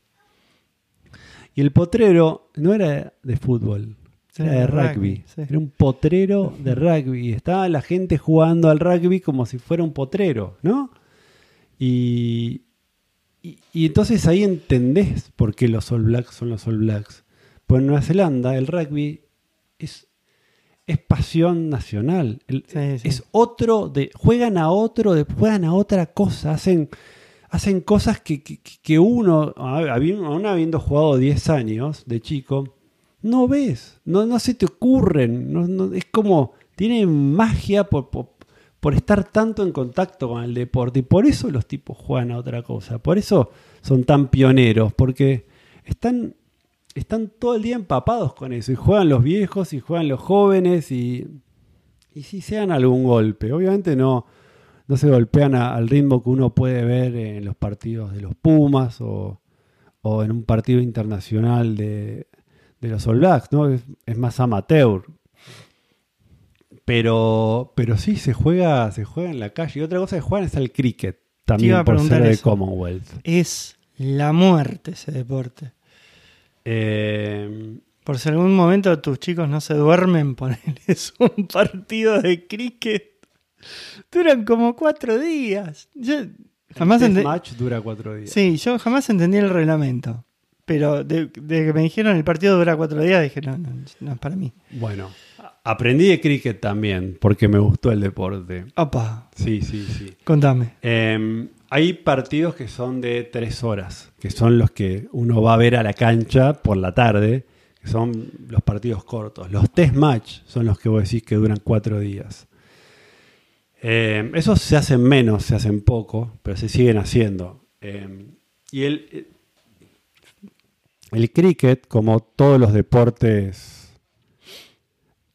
Y el potrero no era de fútbol, era Era de rugby. sí. Era un potrero de rugby. Y estaba la gente jugando al rugby como si fuera un potrero, ¿no? Y, y, y entonces ahí entendés por qué los All Blacks son los All Blacks. Pues en Nueva Zelanda el rugby es, es pasión nacional. El- Sí, sí. Es otro de. Juegan a otro, de, juegan a otra cosa. Hacen, hacen cosas que, que- que uno, aún habiendo jugado 10 años de chico, no ves. No, no se te ocurren. no- no- es como. Tienen magia por, por, estar tanto en contacto con el deporte. Y por eso los tipos juegan a otra cosa. Por eso son tan pioneros. Porque están están todo el día empapados con eso. Y juegan los viejos y juegan los jóvenes y, y si se dan algún golpe. Obviamente no, no se golpean al ritmo que uno puede ver en los partidos de los Pumas o, o en un partido internacional de, de los All Blacks, ¿no? Es, es más amateur. Pero, pero sí, se juega, se juega en la calle. Y otra cosa que juegan es al cricket, también a por ser de eso. Commonwealth. Es la muerte ese deporte. Eh, Por si algún momento tus chicos no se duermen, ponerles un partido de cricket. Duran como cuatro días. Yo jamás el ente- test match dura cuatro días. Sí, yo jamás entendí el reglamento. Pero de, de que me dijeron el partido dura cuatro días, dije, no, no, no es para mí. Bueno, aprendí de cricket también, porque me gustó el deporte. Opa, Sí, sí, sí. contame. Eh, hay partidos que son de tres horas, que son los que uno va a ver a la cancha por la tarde, que son los partidos cortos. Los test match son los que vos decís que duran cuatro días. Eh, esos se hacen menos, se hacen poco, pero se siguen haciendo. Eh, y el, el cricket, como todos los deportes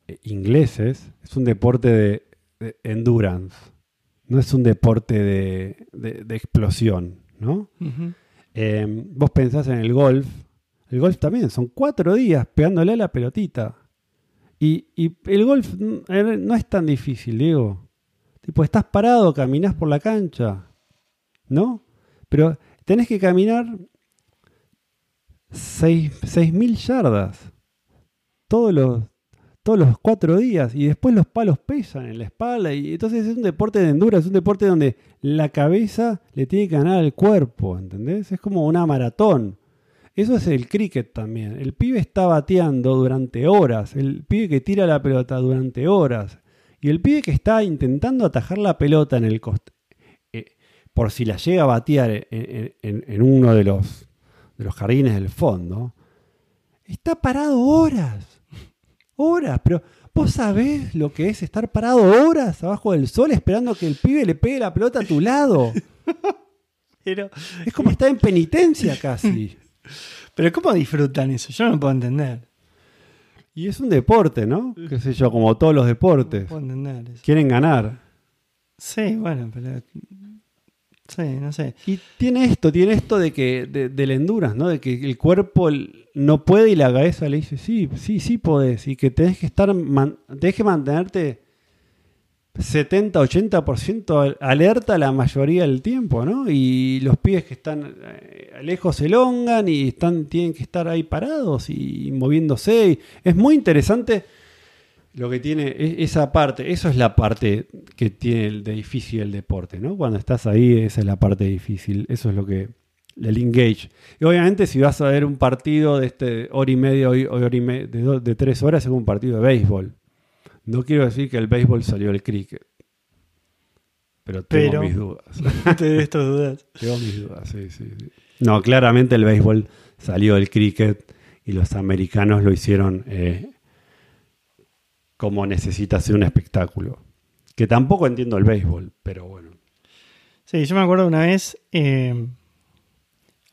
eh, ingleses, es un deporte de, de endurance. No es un deporte de, de- de explosión, ¿no? Eh, vos pensás en el golf. El golf también, son cuatro días pegándole a la pelotita. Y, y el golf eh, no es tan difícil, Diego. Tipo, estás parado, caminás por la cancha, ¿no? Pero tenés que caminar 6.000 yardas todos los, todos los cuatro días y después los palos pesan en la espalda y entonces es un deporte de endurance, es un deporte donde la cabeza le tiene que ganar al cuerpo, ¿entendés? Es como una maratón. Eso es el cricket también. El pibe está bateando durante horas, el pibe que tira la pelota durante horas y el pibe que está intentando atajar la pelota en el coste, eh, por si la llega a batear en uno de los, de los jardines del fondo, está parado horas. Horas, pero vos sabés lo que es estar parado horas abajo del sol esperando que el pibe le pegue la pelota a tu lado. Pero, Es como estar en penitencia casi. pero ¿cómo disfrutan eso? Yo no lo puedo entender. Y es un deporte, ¿no? Qué sé yo, como todos los No deportes. puedo entender eso. Quieren ganar. Sí, bueno, pero... Sí, no sé. Y tiene esto, tiene esto de que de, del endurance, ¿no? De que el cuerpo no puede y la cabeza le dice, sí, sí, sí podés. Y que tenés que estar, man- tenés que mantenerte 70, 80% al- alerta la mayoría del tiempo, ¿no? Y los pibes que están eh, lejos se elongan y están, tienen que estar ahí parados y, moviéndose. Y es muy interesante lo que tiene esa parte. Eso es la parte que tiene el de difícil el deporte, ¿no? Cuando estás ahí, esa es la parte difícil. Eso es lo que. El engage. Y obviamente, si vas a ver un partido de este hora y media, hora y me- de, do- de tres horas, es un partido de béisbol. No quiero decir que el béisbol salió del cricket. Pero tengo Pero- mis dudas. Te doy estas dudas. Tengo mis dudas, sí, sí, sí. No, claramente el béisbol salió del cricket y los americanos lo hicieron eh, como necesita ser un espectáculo. Que tampoco entiendo el béisbol, pero bueno. Sí, yo me acuerdo una vez eh,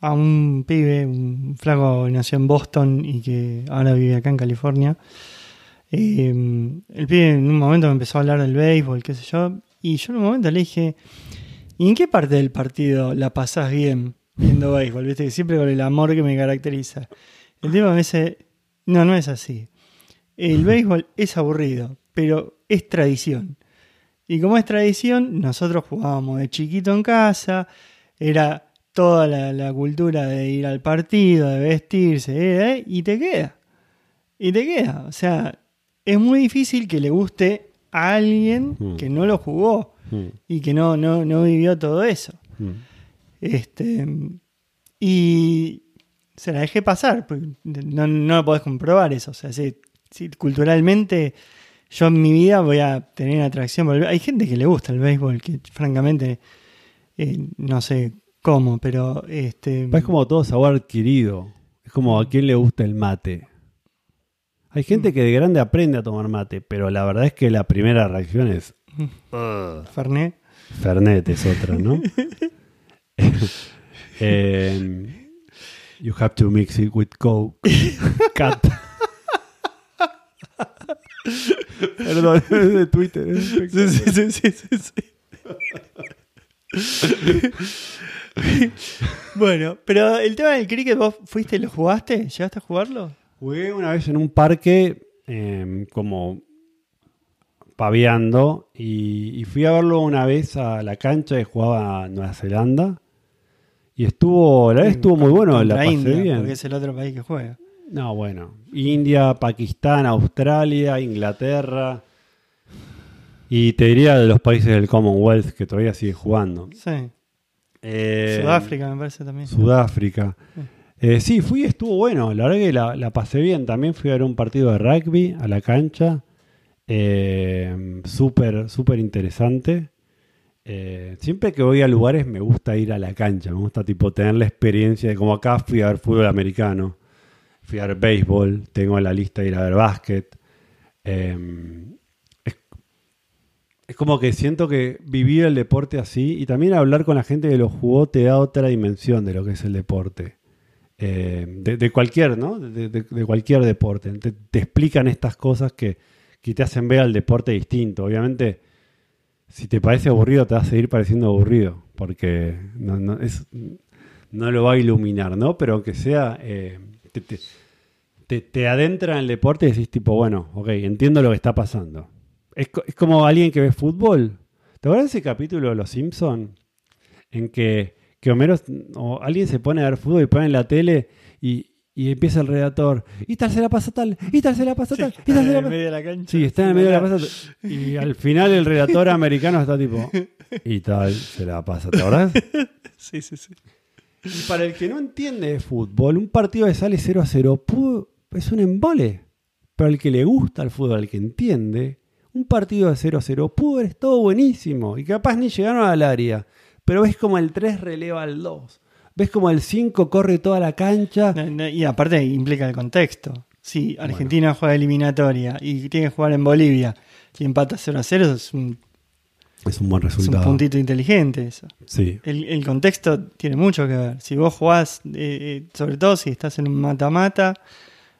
a un pibe, un flaco que nació en Boston y que ahora vive acá en California. Eh, el pibe en un momento me empezó a hablar del béisbol, qué sé yo, y yo en un momento le dije, ¿y en qué parte del partido la pasás bien viendo béisbol? ¿Viste? Que siempre con el amor que me caracteriza. El tema me dice, no, no es así. El béisbol es aburrido, pero es tradición. Y como es tradición, nosotros jugábamos de chiquito en casa, era toda la, la cultura de ir al partido, de vestirse, ¿eh? y te queda. Y te queda. O sea, es muy difícil que le guste a alguien Mm. que no lo jugó Mm, y que no, no, no vivió todo eso. mm. Este, y se la dejé pasar, porque no, no lo podés comprobar eso. O sea, si, si culturalmente yo en mi vida voy a tener atracción por el Hay gente que le gusta el béisbol, que francamente eh, no sé cómo, pero este Es como todo sabor adquirido. Es como a quién le gusta el mate. Hay gente que de grande aprende a tomar mate, pero la verdad es que la primera reacción es Fernet. Fernet es otra, ¿no? Eh, you have to mix it with Coke. Cat. Perdón, es de Twitter. es Sí, sí, sí, sí, sí, sí. bueno, pero el tema del cricket, ¿vos fuiste y lo jugaste? ¿Llegaste a jugarlo? Jugué una vez en un parque eh, como paviando y, y fui a verlo una vez a la cancha que jugaba Nueva Zelanda y estuvo, la verdad estuvo muy bueno, la pasé India, bien. Porque es el otro país que juega. No, bueno. India, Pakistán, Australia, Inglaterra. Y te diría de los países del Commonwealth que todavía sigue jugando. Sí. Eh, Sudáfrica me parece también. Sudáfrica. Sí. Eh, sí, fui, estuvo bueno. La verdad que la, la pasé bien. También fui a ver un partido de rugby a la cancha. Eh, súper, súper interesante. Eh, siempre que voy a lugares me gusta ir a la cancha. Me gusta tipo tener la experiencia de como acá fui a ver fútbol americano. Fui a ver béisbol. Tengo en la lista de ir a ver básquet. Eh, es, es como que siento que vivir el deporte así y también hablar con la gente que lo jugó te da otra dimensión de lo que es el deporte. Eh, de, cualquier, ¿no? De, de- de cualquier deporte. Te, te explican estas cosas que, que te hacen ver al deporte distinto. Obviamente, si te parece aburrido, te va a seguir pareciendo aburrido, porque no, no, es, no lo va a iluminar, ¿no? Pero aunque sea, eh, te, te, te- te adentra en el deporte y decís tipo, bueno, ok, entiendo lo que está pasando. Es, es como alguien que ve fútbol. ¿Te acuerdas de ese capítulo de Los Simpson en que, que Homero o alguien se pone a ver fútbol y pone en la tele y, y empieza el redactor y tal se la pasa tal, y tal se la pasa tal, y tal se en la el pasa medio de la cancha. Sí, está en el medio de la pasada. Y al final el redactor americano está tipo. Y tal, se la pasa, ¿te acordás? Sí, sí, sí. Y para el que no entiende de fútbol, un partido que sale 0 a 0 pudo- es un embole. Pero al que le gusta el fútbol, al que entiende, un partido de 0 a 0 pudo haber estado buenísimo. Y capaz ni llegaron al área. Pero ves como el 3 releva al 2. Ves como el 5 corre toda la cancha. Y aparte implica el contexto. Si Argentina juega eliminatoria y tiene que jugar en Bolivia y empata 0 a 0, es un, Es un buen es un resultado. puntito inteligente eso. Sí. El, el contexto tiene mucho que ver. Si vos jugás, eh, eh, sobre todo si estás en un mata-mata,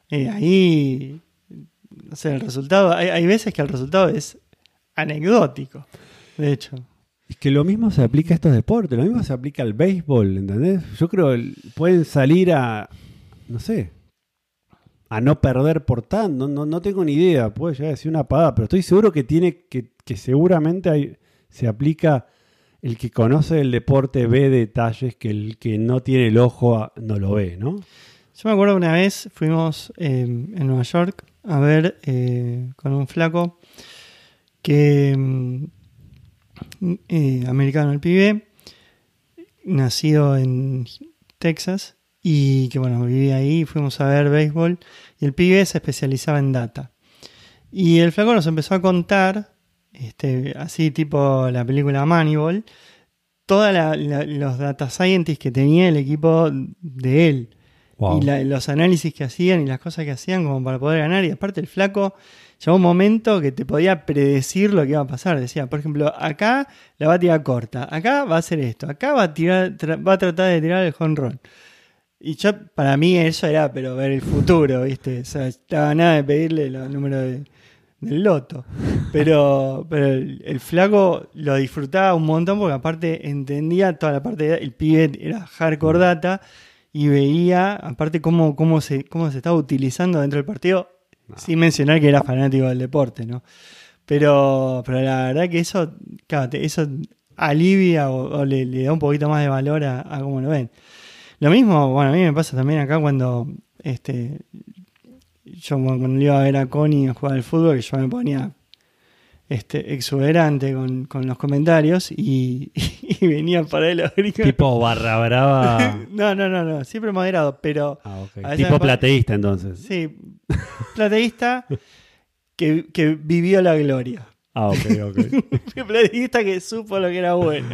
eh, ahí, no sé, el resultado, hay, hay veces que el resultado es anecdótico, de hecho. Es que lo mismo se aplica a estos deportes, lo mismo se aplica al béisbol, ¿entendés? Yo creo que pueden salir a, no sé, a no perder por tanto, no, no, no tengo ni idea, puede llegar a decir una pagada, pero estoy seguro que tiene, que, que seguramente hay, se aplica, el que conoce el deporte ve detalles que el que no tiene el ojo a- no lo ve, ¿no? Yo me acuerdo una vez fuimos eh, en Nueva York a ver eh, con un flaco que mm, eh, americano el pibe, nacido en Texas y que bueno, vivía ahí, fuimos a ver béisbol y el pibe se especializaba en data. Y el flaco nos empezó a contar, este, así tipo la película Moneyball, todos los data scientists que tenía el equipo de él Wow. y la- los análisis que hacían y las cosas que hacían como para poder ganar. Y aparte el flaco llegó un momento que te podía predecir lo que iba a pasar. Decía, por ejemplo, acá la va a tirar corta, acá va a hacer esto, acá va a tirar, tra- va a tratar de tirar el home run. Y yo, para mí eso era, pero ver el futuro, ¿viste? O sea, estaba nada de pedirle los números de- del loto. Pero, pero el, el flaco lo disfrutaba un montón porque aparte entendía toda la parte de... El pibe era hardcore data y veía aparte cómo, cómo, se, cómo se estaba utilizando dentro del partido, sin mencionar que era fanático del deporte, ¿no? Pero, pero la verdad que eso, claro, te- eso alivia o, o le, le da un poquito más de valor a, a cómo lo ven. Lo mismo, bueno, a mí me pasa también acá cuando este yo cuando le iba a ver a Connie jugar al fútbol, que yo me ponía este exuberante con, con los comentarios y, y venían para él los gringos. Tipo barra brava. No, no, no, no, siempre moderado, pero Ah, ok. A veces Tipo plateísta entonces. sí, plateísta que, que vivió la gloria. Ah, ok, ok. plateísta que supo lo que era bueno.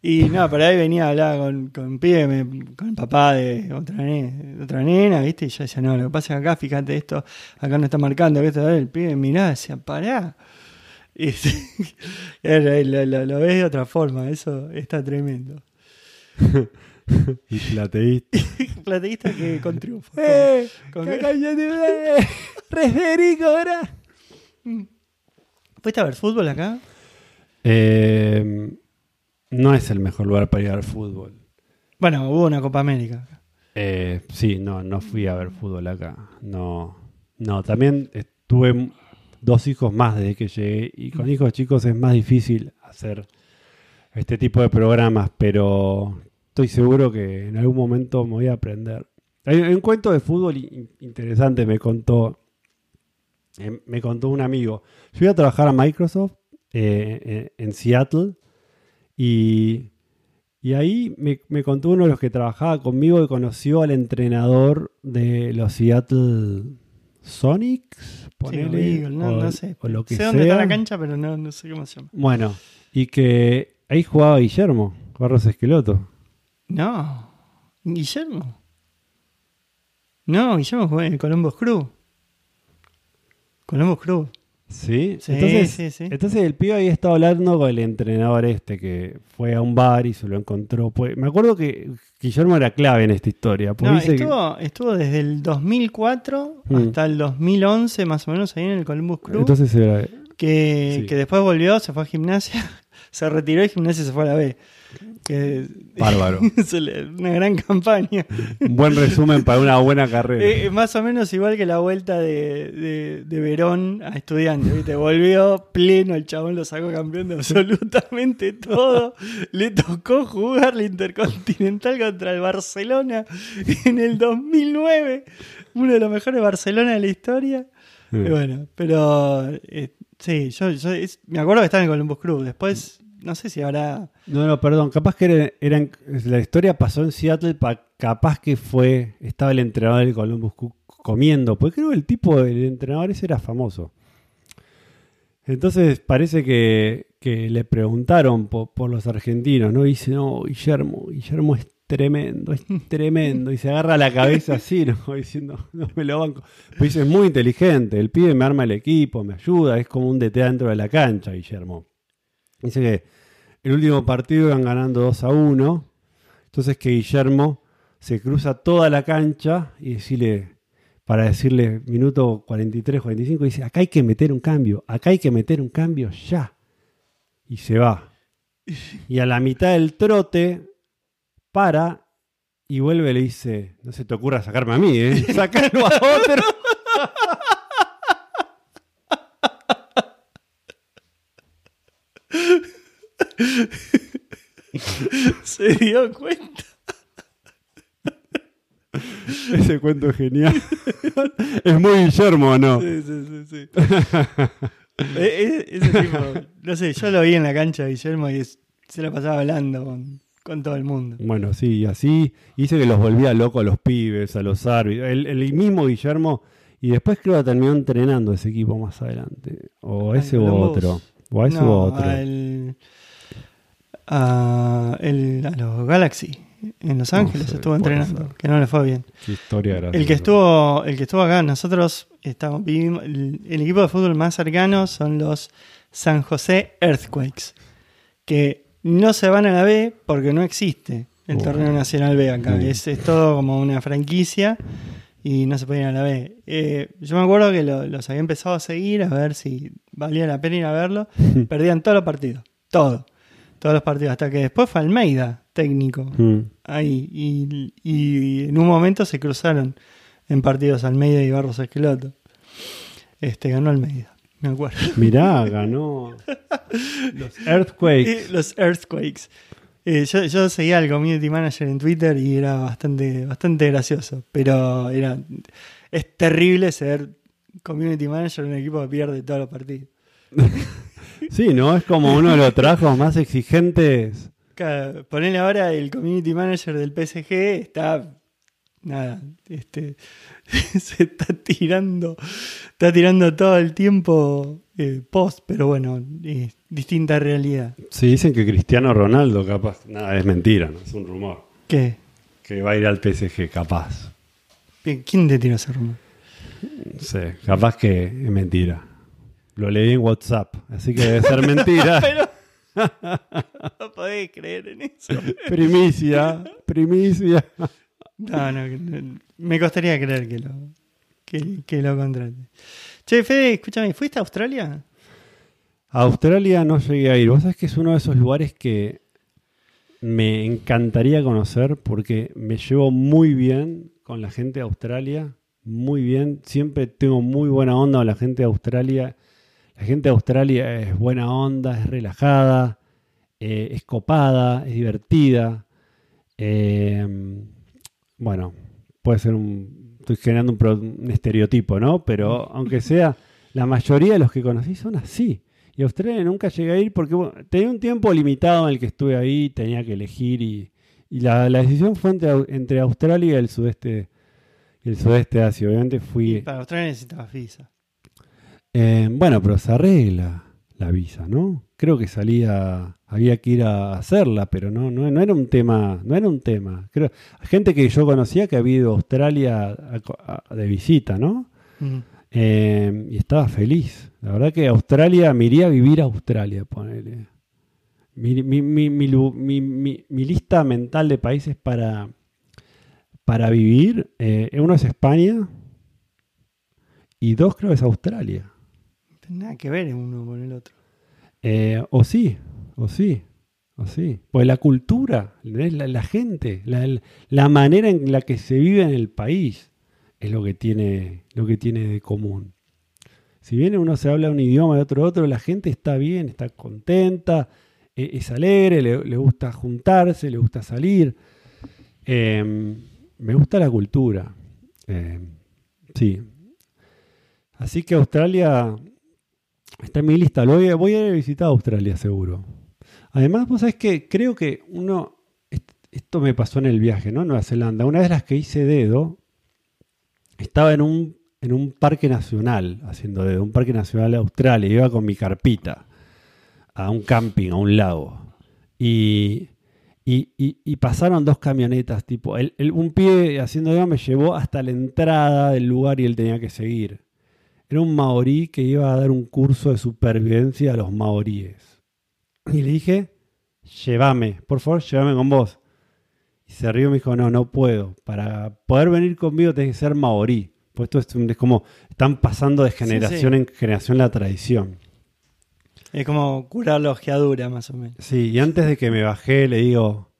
Y no, por ahí venía a hablar con, con un pibe, me- con el papá de otra, ne- de otra nena, ¿viste? Y yo decía, no, lo que pasa es que acá, fíjate esto, acá no está marcando, que esto, el pibe miraba, decía, pará. Y era- lo, lo- lo ves de otra forma, eso está tremendo. y plateísta. Plateísta que con triunfo. con- ¡Eh! con- ¡Referico, ahora! ¿Fuiste a ver fútbol acá? Eh, no es el mejor lugar para ir al fútbol. Bueno, hubo una Copa América. Eh, sí, no, no fui a ver fútbol acá. No, no, también tuve dos hijos más desde que llegué y con hijos chicos es más difícil hacer este tipo de programas, pero estoy seguro que en algún momento me voy a aprender. Hay un cuento de fútbol interesante, me contó, eh, me contó un amigo. Yo iba a trabajar a Microsoft eh, en Seattle y, ahí me, contó uno de los que trabajaba conmigo que conoció al entrenador de los Seattle Sonics, ponele, no, sé. O lo que sé dónde está la cancha, pero no, no sé cómo se llama. Bueno, y que ahí jugaba Guillermo, Barros Esqueloto. No, Guillermo. No, Guillermo jugó en el Columbus Crew. Columbus Crew. ¿Sí? entonces, entonces el pibe había estado hablando con el entrenador este que fue a un bar y se lo encontró. Pues, me acuerdo que Guillermo era clave en esta historia. No, estuvo, estuvo, desde el 2004 mm. hasta el 2011 más o menos ahí en el Columbus Crew. Entonces era... Que, que después volvió, se fue a gimnasia, se retiró y gimnasia se fue a la B. Bárbaro. una gran campaña. Un buen resumen para una buena carrera. Eh, más o menos igual que la vuelta de, Verón a estudiante. ¿viste? Volvió pleno, el chabón lo sacó campeón de absolutamente todo. Le tocó jugar la Intercontinental contra el Barcelona en el 2009. Uno de los mejores Barcelona de la historia. bueno, pero eh, sí, yo, me acuerdo que estaba en Columbus Cruz. Después no sé si habrá. No, no, perdón. Capaz que eran, la historia pasó en Seattle. capaz que fue. Estaba el entrenador del Columbus comiendo. Porque creo que el tipo del entrenador ese era famoso. Entonces parece que, le preguntaron por, los argentinos, ¿no? Dice, no, Guillermo, Guillermo es tremendo, es tremendo. Y se agarra la cabeza así, ¿no? Diciendo, no me lo banco. Pues dice, es muy inteligente, el pibe me arma el equipo, me ayuda, es como un DT dentro de la cancha, Guillermo. Dice que el último partido iban ganando 2 a 1. Entonces que Guillermo se cruza toda la cancha y decirle, para decirle minuto 43, 45, dice, acá hay que meter un cambio, acá hay que meter un cambio ya. Y se va. Y a la mitad del trote para y vuelve y le dice, no se te ocurra sacarme a mí, ¿eh? Sacarlo a otro. Se dio cuenta. Ese cuento es genial. es muy Guillermo, ¿no? Sí, sí, sí. sí. E, e, ese tipo, no sé, yo lo vi en la cancha de Guillermo y se la pasaba hablando con, todo el mundo. Bueno, sí, así hice que los volvía locos a los pibes, a los árbitros. El, mismo Guillermo, y después creo que terminó entrenando ese equipo más adelante. O ese u otro. O ese u otro a, el, a los Galaxy en Los Ángeles estuvo entrenando, que no le fue bien. historia el que estuvo El que estuvo acá, nosotros estamos, el, equipo de fútbol más cercano son los San José Earthquakes, que no se van a la B porque no existe el torneo nacional B acá. Es, todo como una franquicia y no se puede ir a la B. Eh, yo me acuerdo que los había empezado a seguir a ver si valía la pena ir a verlo. Perdían todos los partidos, todo todos los partidos, hasta que después fue Almeida, técnico, mm. ahí, y, en un momento se cruzaron en partidos Almeida y Barros Esqueloto. Este, ganó Almeida, me acuerdo. Mirá, ganó los Earthquakes. los Earthquakes. Eh, yo, seguía al community manager en Twitter y era bastante, bastante gracioso, pero era es terrible ser community manager en un equipo que pierde todos los partidos. Sí, ¿no? Es como uno de los trabajos más exigentes. Claro, ponele ahora el community manager del PSG, está. Nada, este. se está tirando. Está tirando todo el tiempo eh, post, pero bueno, distinta realidad. Sí, dicen que Cristiano Ronaldo, capaz. Nada, es mentira, ¿no? Es un rumor. ¿Qué? Que va a ir al PSG, capaz. ¿Quién te tiró ese rumor? No sé, capaz que es mentira. Lo leí en WhatsApp, así que debe ser mentira. Pero no podés creer en eso. primicia, primicia. No, no, me costaría creer que lo, que, lo contrate. Che, Fede, escúchame, ¿fuiste a Australia? A Australia no llegué a ir. Vos sabés que es uno de esos lugares que me encantaría conocer porque me llevo muy bien con la gente de Australia, muy bien. Siempre tengo muy buena onda con la gente de Australia. La gente de Australia es buena onda, es relajada, eh, es copada, es divertida. Eh, bueno, puede ser un... Estoy generando un, pro- un estereotipo, ¿no? Pero aunque sea, la mayoría de los que conocí son así. Y a Australia nunca llegué a ir porque bueno, tenía un tiempo limitado en el que estuve ahí, tenía que elegir y, y la, la decisión fue entre, Au- entre Australia y el sudeste y el sudeste de Asia. Obviamente fui... Para Australia necesitabas visa. Eh, bueno, pero se arregla la visa, ¿no? Creo que salía, había que ir a hacerla, pero no, no, no era un tema, no era un tema. Creo, gente que yo conocía que había ido a Australia a co- a- de visita, ¿no? Eh, y estaba feliz. La verdad que Australia, me iría a vivir a Australia, ponele. Mi- mi- mi lista mental de países para, para vivir, eh, uno es España y dos creo es Australia. No tiene nada que ver uno con el otro. Eh, o sí, o sí, o sí. Pues la cultura, la, la gente, la, la manera en la que se vive en el país es lo que tiene, lo que tiene de común. Si bien uno se habla un idioma de otro otro, la gente está bien, está contenta, e- es alegre, le, gusta juntarse, le gusta salir. Eh, me gusta la cultura. Eh, sí. Así que Australia Está en mi lista. Lo voy, a, voy a ir a visitar Australia, seguro. Además, vos sabés que creo que uno. est- Esto me pasó en el viaje, ¿no? En Nueva Zelanda. Una vez las que hice dedo, estaba en un, en un parque nacional haciendo dedo, un parque nacional de Australia. Iba con mi carpita a un camping, a un lago. Y, y, y- y pasaron dos camionetas, tipo. el- el- un pie haciendo dedo me llevó hasta la entrada del lugar y él tenía que seguir. Era un maorí que iba a dar un curso de supervivencia a los maoríes. Y le dije, llévame, por favor, llévame con vos. Y se rió y me dijo, no, no puedo. Para poder venir conmigo tenés que ser maorí. Pues esto es, como, están pasando de generación sí. en generación la tradición. Es como curar la ojeadura, más o menos. Sí, y antes de que me bajé le digo,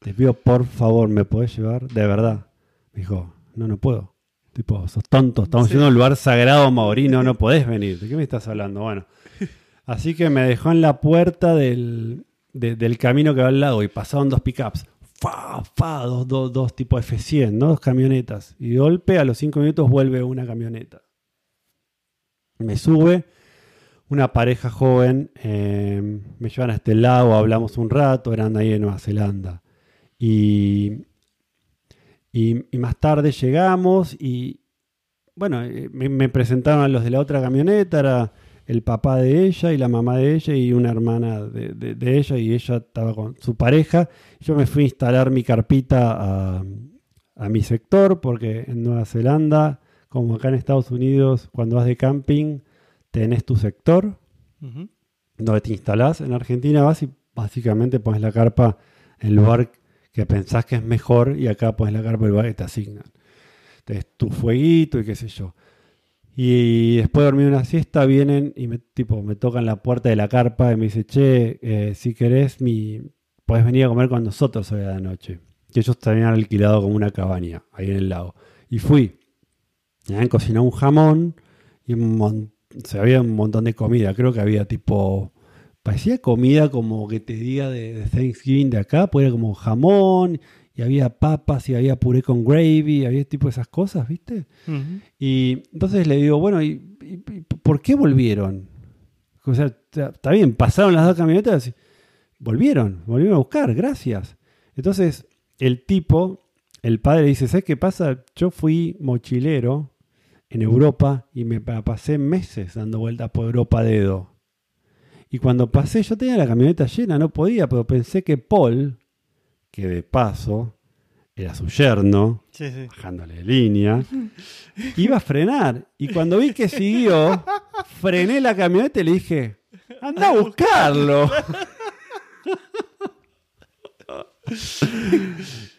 te pido por favor, ¿me podés llevar? De verdad. Me dijo, no, no puedo. Tipo, sos tonto, estamos Sí. yendo a un lugar sagrado maorí, no, no podés venir. ¿De qué me estás hablando? Bueno, así que me dejó en la puerta del, de- del camino que va al lago y pasaron dos pickups. Fa, fa, dos, dos, dos tipos F100, ¿no? dos camionetas. Y de golpe a los cinco minutos vuelve una camioneta. Me sube una pareja joven, eh, me llevan a este lago, hablamos un rato, eran ahí en Nueva Zelanda. Y, y, y más tarde llegamos y, bueno, eh, me, me presentaron a los de la otra camioneta, era el papá de ella y la mamá de ella y una hermana de, de- de ella y ella estaba con su pareja. Yo me fui a instalar mi carpita a, a mi sector porque en Nueva Zelanda, como acá en Estados Unidos, cuando vas de camping, tenés tu sector Ujú. donde te instalás. En Argentina vas y básicamente pones la carpa en el lugar que pensás que es mejor y acá pones la carpa en el lugar que te asignan. Tenés tu fueguito y qué sé yo. Y después de dormir una siesta vienen y me, tipo, me tocan la puerta de la carpa y me dice, che, eh, si querés, mi, podés venir a comer con nosotros hoy a la noche. Que ellos han alquilado como una cabaña ahí en el lago. Y fui. Me habían cocinado un jamón y un había un montón de comida. Creo que había tipo. Parecía comida como que te diga de, de Thanksgiving de acá, pues era como jamón, y había papas, y había puré con gravy, había tipo esas cosas, ¿viste? Y entonces le digo, bueno, ¿y, y- y por qué volvieron? O sea, está bien, pasaron las dos camionetas, y volvieron, volvieron a buscar, gracias. Entonces, el tipo, el padre dice, ¿sabes qué pasa? Yo fui mochilero en Europa y me pa- pasé meses dando vueltas por Europa a dedo. Y cuando pasé, yo tenía la camioneta llena, no podía, pero pensé que Paul, que de paso era su yerno, Sí, sí. bajándole de línea, iba a frenar. Y cuando vi que siguió, frené la camioneta y le dije, anda a buscarlo.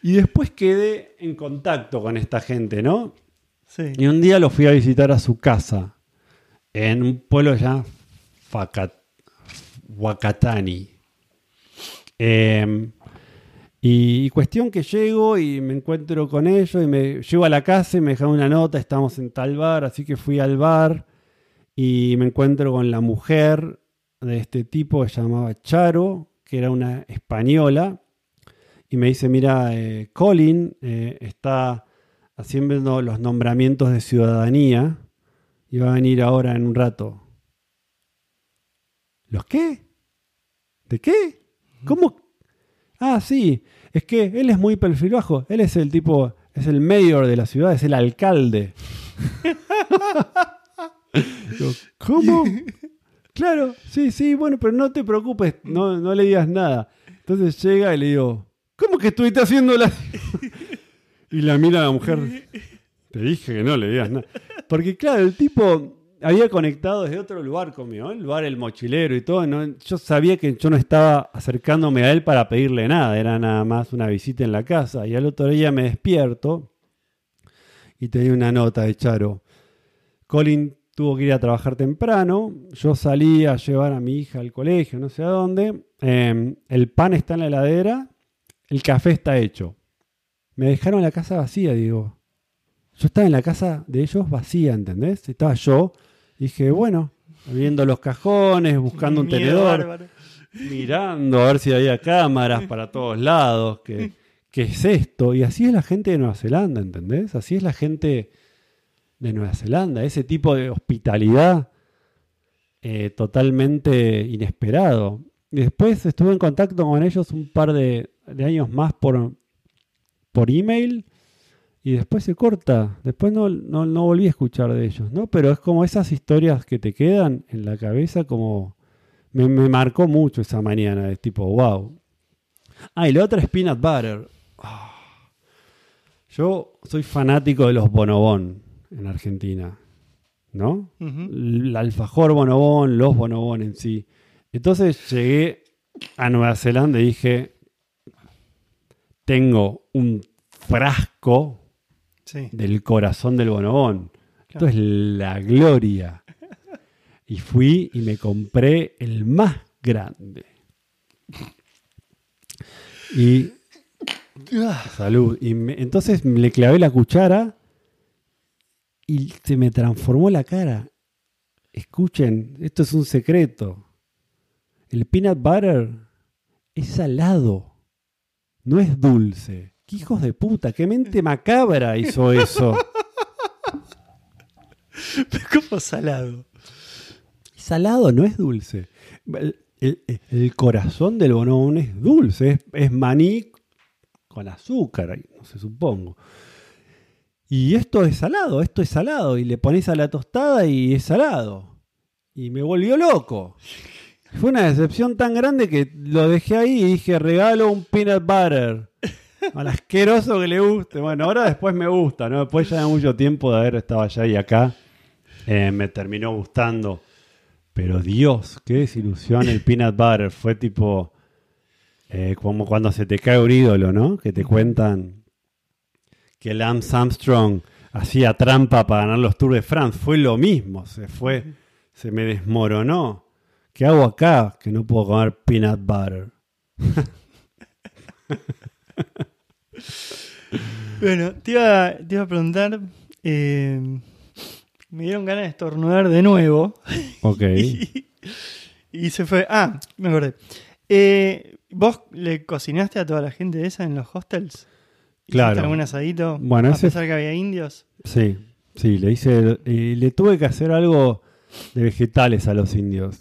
y después quedé en contacto con esta gente, ¿no? Sí. Y un día lo fui a visitar a su casa, en un pueblo ya Wakatani. Eh, Y, cuestión que llego y me encuentro con ellos y me llego a la casa y me dejan una nota, estamos en tal bar, así que fui al bar y me encuentro con la mujer de este tipo que se llamaba Charo, que era una española, y me dice, mira, eh, Colin eh, está haciendo los nombramientos de ciudadanía y va a venir ahora en un rato. ¿Los qué? ¿De qué? ¿Cómo? Ah, sí, es que él es muy perfil bajo, él es el tipo, es el mayor de la ciudad, es el alcalde. ¿Cómo? Claro, sí, sí, bueno, pero no te preocupes, no, no le digas nada. Entonces llega y le digo, ¿cómo que estuviste haciendo la...? y la mira a la mujer, te dije que no le digas nada. Porque claro, el tipo había conectado desde otro lugar conmigo, el bar El Mochilero y todo. Yo sabía que yo no estaba acercándome a él para pedirle nada, era nada más una visita en la casa. Y al otro día me despierto y tenía una nota de Charo. Colin tuvo que ir a trabajar temprano. Yo salí a llevar a mi hija al colegio, no sé a dónde. Eh, el pan está en la heladera, el café está hecho. Me dejaron la casa vacía, digo. Yo estaba en la casa de ellos vacía, ¿entendés? Estaba yo. Dije, bueno, viendo los cajones, buscando un tenedor, bárbaro. mirando a ver si había cámaras para todos lados. ¿Qué, ¿Qué es esto? Y así es la gente de Nueva Zelanda, ¿entendés? Así es la gente de Nueva Zelanda. Ese tipo de hospitalidad eh, totalmente inesperado. Y después estuve en contacto con ellos un par de, de años más por, por email y después se corta. Después no, no, no volví a escuchar de ellos, ¿no? Pero es como esas historias que te quedan en la cabeza como... Me, me marcó mucho esa mañana, de tipo, wow. Ah, y la otra es peanut butter. Ah. Yo soy fanático de los bonobón en Argentina, ¿no? El alfajor bonobón, los bonobón en sí. Entonces llegué a Nueva Zelanda y dije, tengo un frasco Sí. del corazón del bonobón. Esto Claro. es la gloria. Y fui y me compré el más grande. Y Salud. Y me- entonces le clavé la cuchara y se me transformó la cara. Escuchen, esto es un secreto. El peanut butter es salado, no es dulce. ¿Qué hijos de puta? ¿Qué mente macabra hizo eso? ¿Cómo salado? Salado, no es dulce. El, el- el corazón del bonobón es dulce, es, es maní con azúcar, no sé, supongo. Y esto es salado, esto es salado. Y le pones a la tostada y es salado. Y me volvió loco. Fue una decepción tan grande que lo dejé ahí y dije, regalo un peanut butter. Al asqueroso que le guste. Bueno, ahora después me gusta, ¿no? Después ya de mucho tiempo de haber estado allá y acá, eh, me terminó gustando. Pero Dios, qué desilusión el peanut butter. Fue tipo eh, como cuando se te cae un ídolo, ¿no? Que te cuentan que Lance Armstrong hacía trampa para ganar los Tours de France. Fue lo mismo, se fue, se me desmoronó. ¿Qué hago acá que no puedo comer peanut butter? Bueno, te iba, te iba a preguntar. eh, me dieron ganas de estornudar de nuevo. Ok. Y, y se fue. Ah, me acordé. Eh, ¿Vos le cocinaste a toda la gente esa en los hostels? ¿Hiciste Claro. algún asadito? Bueno, a ese- pesar que había indios. Sí, sí, le hice, y le tuve que hacer algo de vegetales a los indios.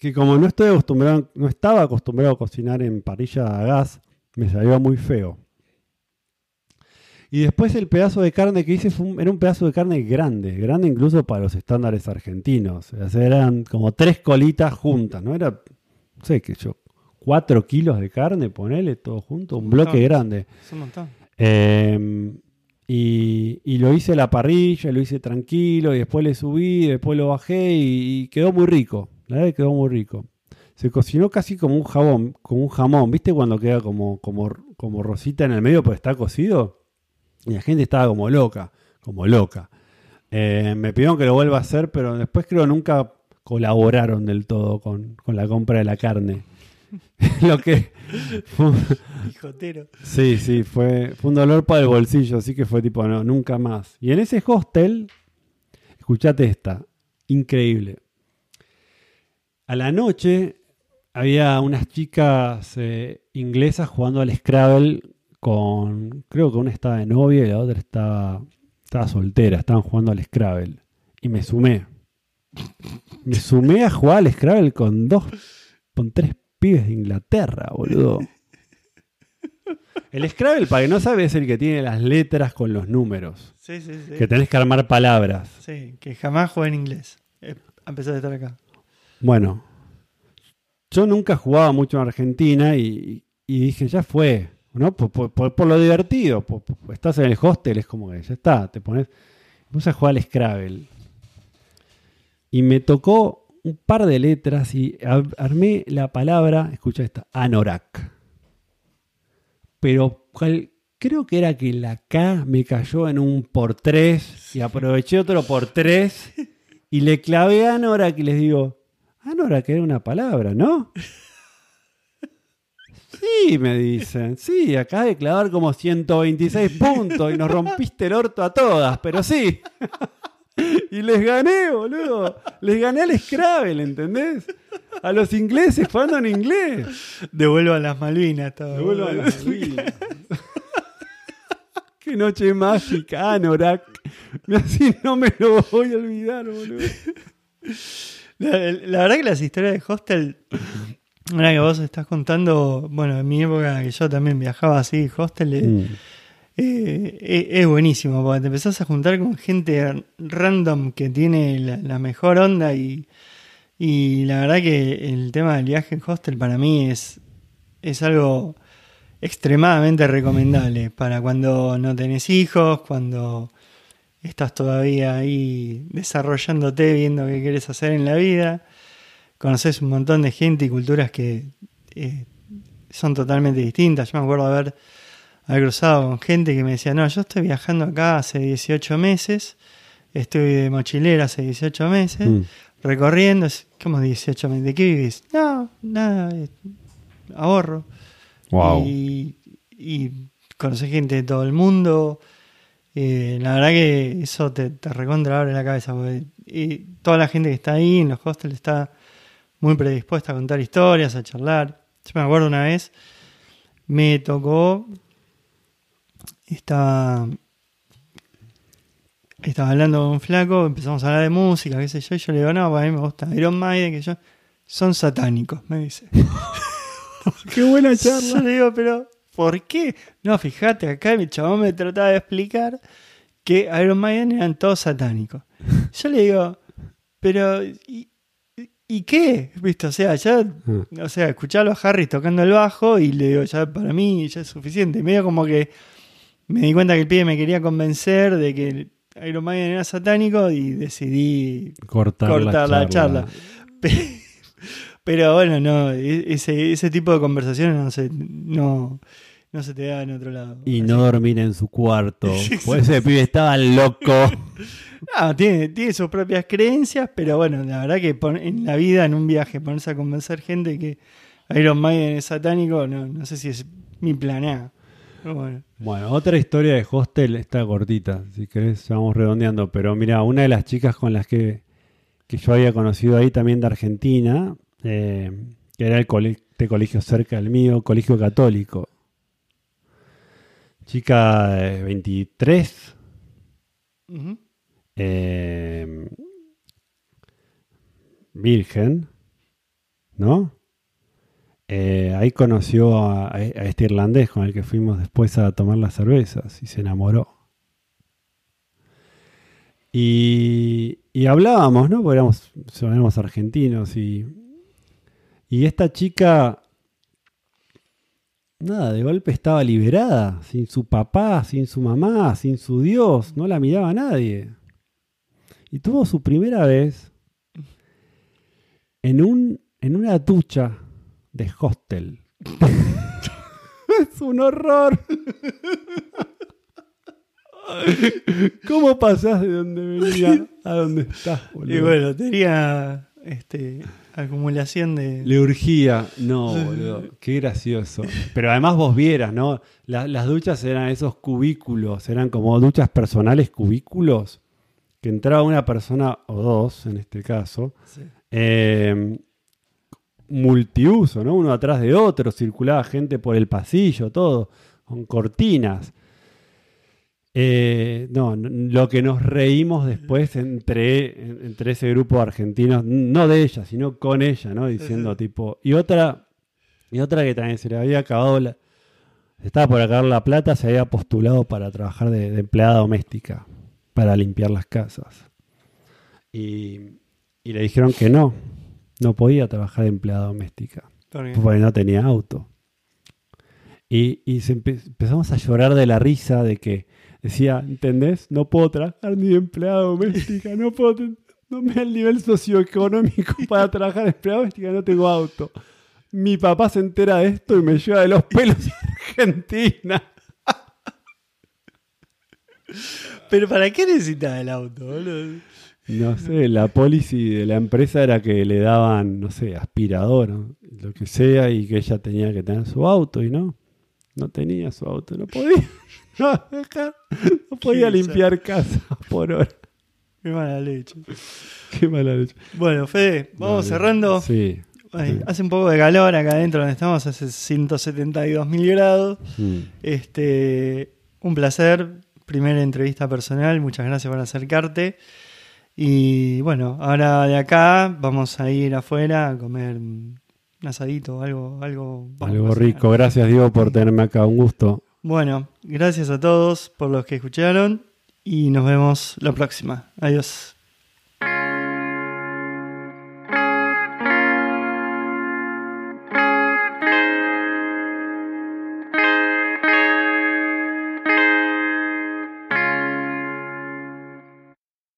Que como no estoy acostumbrado, no estaba acostumbrado a cocinar en parrilla a gas, me salió muy feo. Y después el pedazo de carne que hice fue un- era un pedazo de carne grande, grande incluso para los estándares argentinos. O sea, eran como tres colitas juntas, ¿no? Era, no sé qué yo, cuatro kilos de carne, ponele todo junto, un bloque montón. grande. Es un montón. Eh, y, y lo hice a la parrilla, lo hice tranquilo, y después le subí, después lo bajé y, y quedó muy rico. La verdad que quedó muy rico. Se cocinó casi como un jabón, como un jamón, ¿viste? Cuando queda como, como, como rosita en el medio, pues está cocido. Y la gente estaba como loca, como loca. Eh, me pidieron que lo vuelva a hacer, pero después creo nunca colaboraron del todo con, con la compra de la carne. Lo que fue- Hijotero. sí, sí, fue, fue un dolor para el bolsillo, así que fue tipo, no, nunca más. Y en ese hostel, escuchate esta, increíble. A la noche había unas chicas eh, inglesas jugando al Scrabble con, creo que una estaba de novia y la otra estaba, estaba soltera, estaban jugando al Scrabble. Y me sumé. Me sumé a jugar al Scrabble con dos, con tres pibes de Inglaterra, boludo. El Scrabble, para que no sabe, es el que tiene las letras con los números. Sí, sí, sí. Que tenés que armar palabras. Sí, que jamás jugué en inglés. eh, a pesar de estar acá. Bueno, yo nunca jugaba mucho en Argentina y, dije, ya fue, ¿no? Por, por- lo divertido. estás en el hostel, es como que ya está, te pones. Puse a jugar al Scrabble. Y me tocó un par de letras y ar- armé la palabra, escucha esta, anorak. Pero creo que era que la K me cayó en un por tres y aproveché otro por tres y le clavé a Anorak y les digo, Anorak era una palabra, ¿no? Sí, me dicen. Sí, acabas de clavar como 126 puntos y nos rompiste el orto a todas, pero sí. Y les gané, boludo. Les gané al Scrabble, ¿entendés? A los ingleses jugando en inglés. Devuelvo a las Malvinas todo. Devuelvo a las Malvinas. Qué noche mágica, Anorak. Así no me lo voy a olvidar, boludo. La, la verdad que las historias de hostel, ahora que vos estás contando, bueno, en mi época que yo también viajaba así, hostel, eh, Mm. eh, eh, es buenísimo, porque te empezás a juntar con gente random que tiene la, la mejor onda y, y la verdad que el tema del viaje en hostel para mí es, es algo extremadamente recomendable para cuando no tenés hijos, cuando estás todavía ahí desarrollándote, viendo qué quieres hacer en la vida. Conoces un montón de gente y culturas que eh, son totalmente distintas. Yo me acuerdo haber, haber cruzado con gente que me decía, no, yo estoy viajando acá hace 18 meses, estoy de mochilera hace 18 meses, Mm. recorriendo, ¿cómo 18 meses? ¿De qué vivís? No, nada, eh, ahorro. Wow. Y, y conocer gente de todo el mundo. Eh, la verdad que eso te, te recontra abre la cabeza. porque, y toda la gente que está ahí en los hostels está muy predispuesta a contar historias, a charlar. Yo me acuerdo una vez, me tocó, estaba, estaba hablando con un flaco, empezamos a hablar de música, qué sé yo, y yo le digo, no, pues a mí me gusta Iron Maiden, que yo, son satánicos, me dice. Qué buena Yo charla. le digo, pero ¿por qué? No, fíjate, acá el chabón me trataba de explicar que Iron Maiden eran todos satánicos. Yo le digo, pero ¿y, y qué? ¿Viste? O sea, ya, o sea, escucharlo a Harry tocando el bajo y le digo, ya para mí ya es suficiente. Medio como que me di cuenta que el pibe me quería convencer de que Iron Maiden era satánico y decidí Cortar, cortar la la charla. charla. Pe- Pero bueno, no, e- ese, ese tipo de conversaciones no se, no, no se te da en otro lado. Y Así- no dormir en su cuarto. Pues ese pibe estaba loco. Ah, tiene, tiene sus propias creencias, pero bueno, la verdad que pon- en la vida, en un viaje, ponerse a convencer gente que Iron Maiden es satánico, no, no sé si es mi plan A. Pero bueno. Bueno, otra historia de hostel está cortita, si querés, vamos redondeando. Pero mira, una de las chicas con las que, que yo había conocido ahí también de Argentina, eh, que era el cole- de colegio cerca del mío, colegio católico. Chica de 23, Ujú. eh, virgen, ¿no? Eh, ahí conoció a, a este irlandés con el que fuimos después a tomar las cervezas y se enamoró. Y, y hablábamos, ¿no? Porque éramos, éramos argentinos y, y esta chica, nada, de golpe estaba liberada, sin su papá, sin su mamá, sin su Dios, no la miraba a nadie. Y tuvo su primera vez en, un, en una ducha de hostel. es un horror. ¿Cómo pasás de donde venía a donde estás, boludo? Y bueno, tenía este, acumulación de... Le urgía. No, boludo. Qué gracioso. Pero además vos vieras, ¿no? La- las duchas eran esos cubículos, eran como duchas personales cubículos, que entraba una persona o dos, en este caso, Sí. eh, multiuso, ¿no? Uno atrás de otro, circulaba gente por el pasillo, todo, con cortinas. Eh, no, lo que nos reímos después entre, en- entre ese grupo de argentinos, no de ella, sino con ella, ¿no? Diciendo tipo. Y otra, y otra que también se le había acabado la. Estaba por acabar la plata, se había postulado para trabajar de, de empleada doméstica, para limpiar las casas. Y, y le dijeron que no, no podía trabajar de empleada doméstica, Porque- porque no tenía auto. Y, y se empe- empezamos a llorar de la risa de que decía, ¿entendés? No puedo trabajar ni de empleada doméstica, no puedo, no me da el nivel socioeconómico para trabajar de empleada doméstica, no tengo auto. Mi papá se entera de esto y me lleva de los pelos a Argentina. Pero ¿para qué necesitas el auto, boludo? No sé, la policy de la empresa era que le daban, no sé, aspirador, ¿no? lo que sea, y que ella tenía que tener su auto, y no, no tenía su auto, no podía, no, no podía limpiar casa por hora. Qué mala leche. Qué mala leche. Bueno, Fede, vamos Dale. cerrando. Sí. Ay, sí. Hace un poco de calor acá adentro donde estamos, hace 172 mil grados. Este, un placer, primera entrevista personal, muchas gracias por acercarte. Y bueno, ahora de acá vamos a ir afuera a comer un asadito, algo, algo, Algo rico. Gracias, Diego, por tenerme acá. Un gusto. Bueno, gracias a todos por los que escucharon y nos vemos la próxima. Adiós.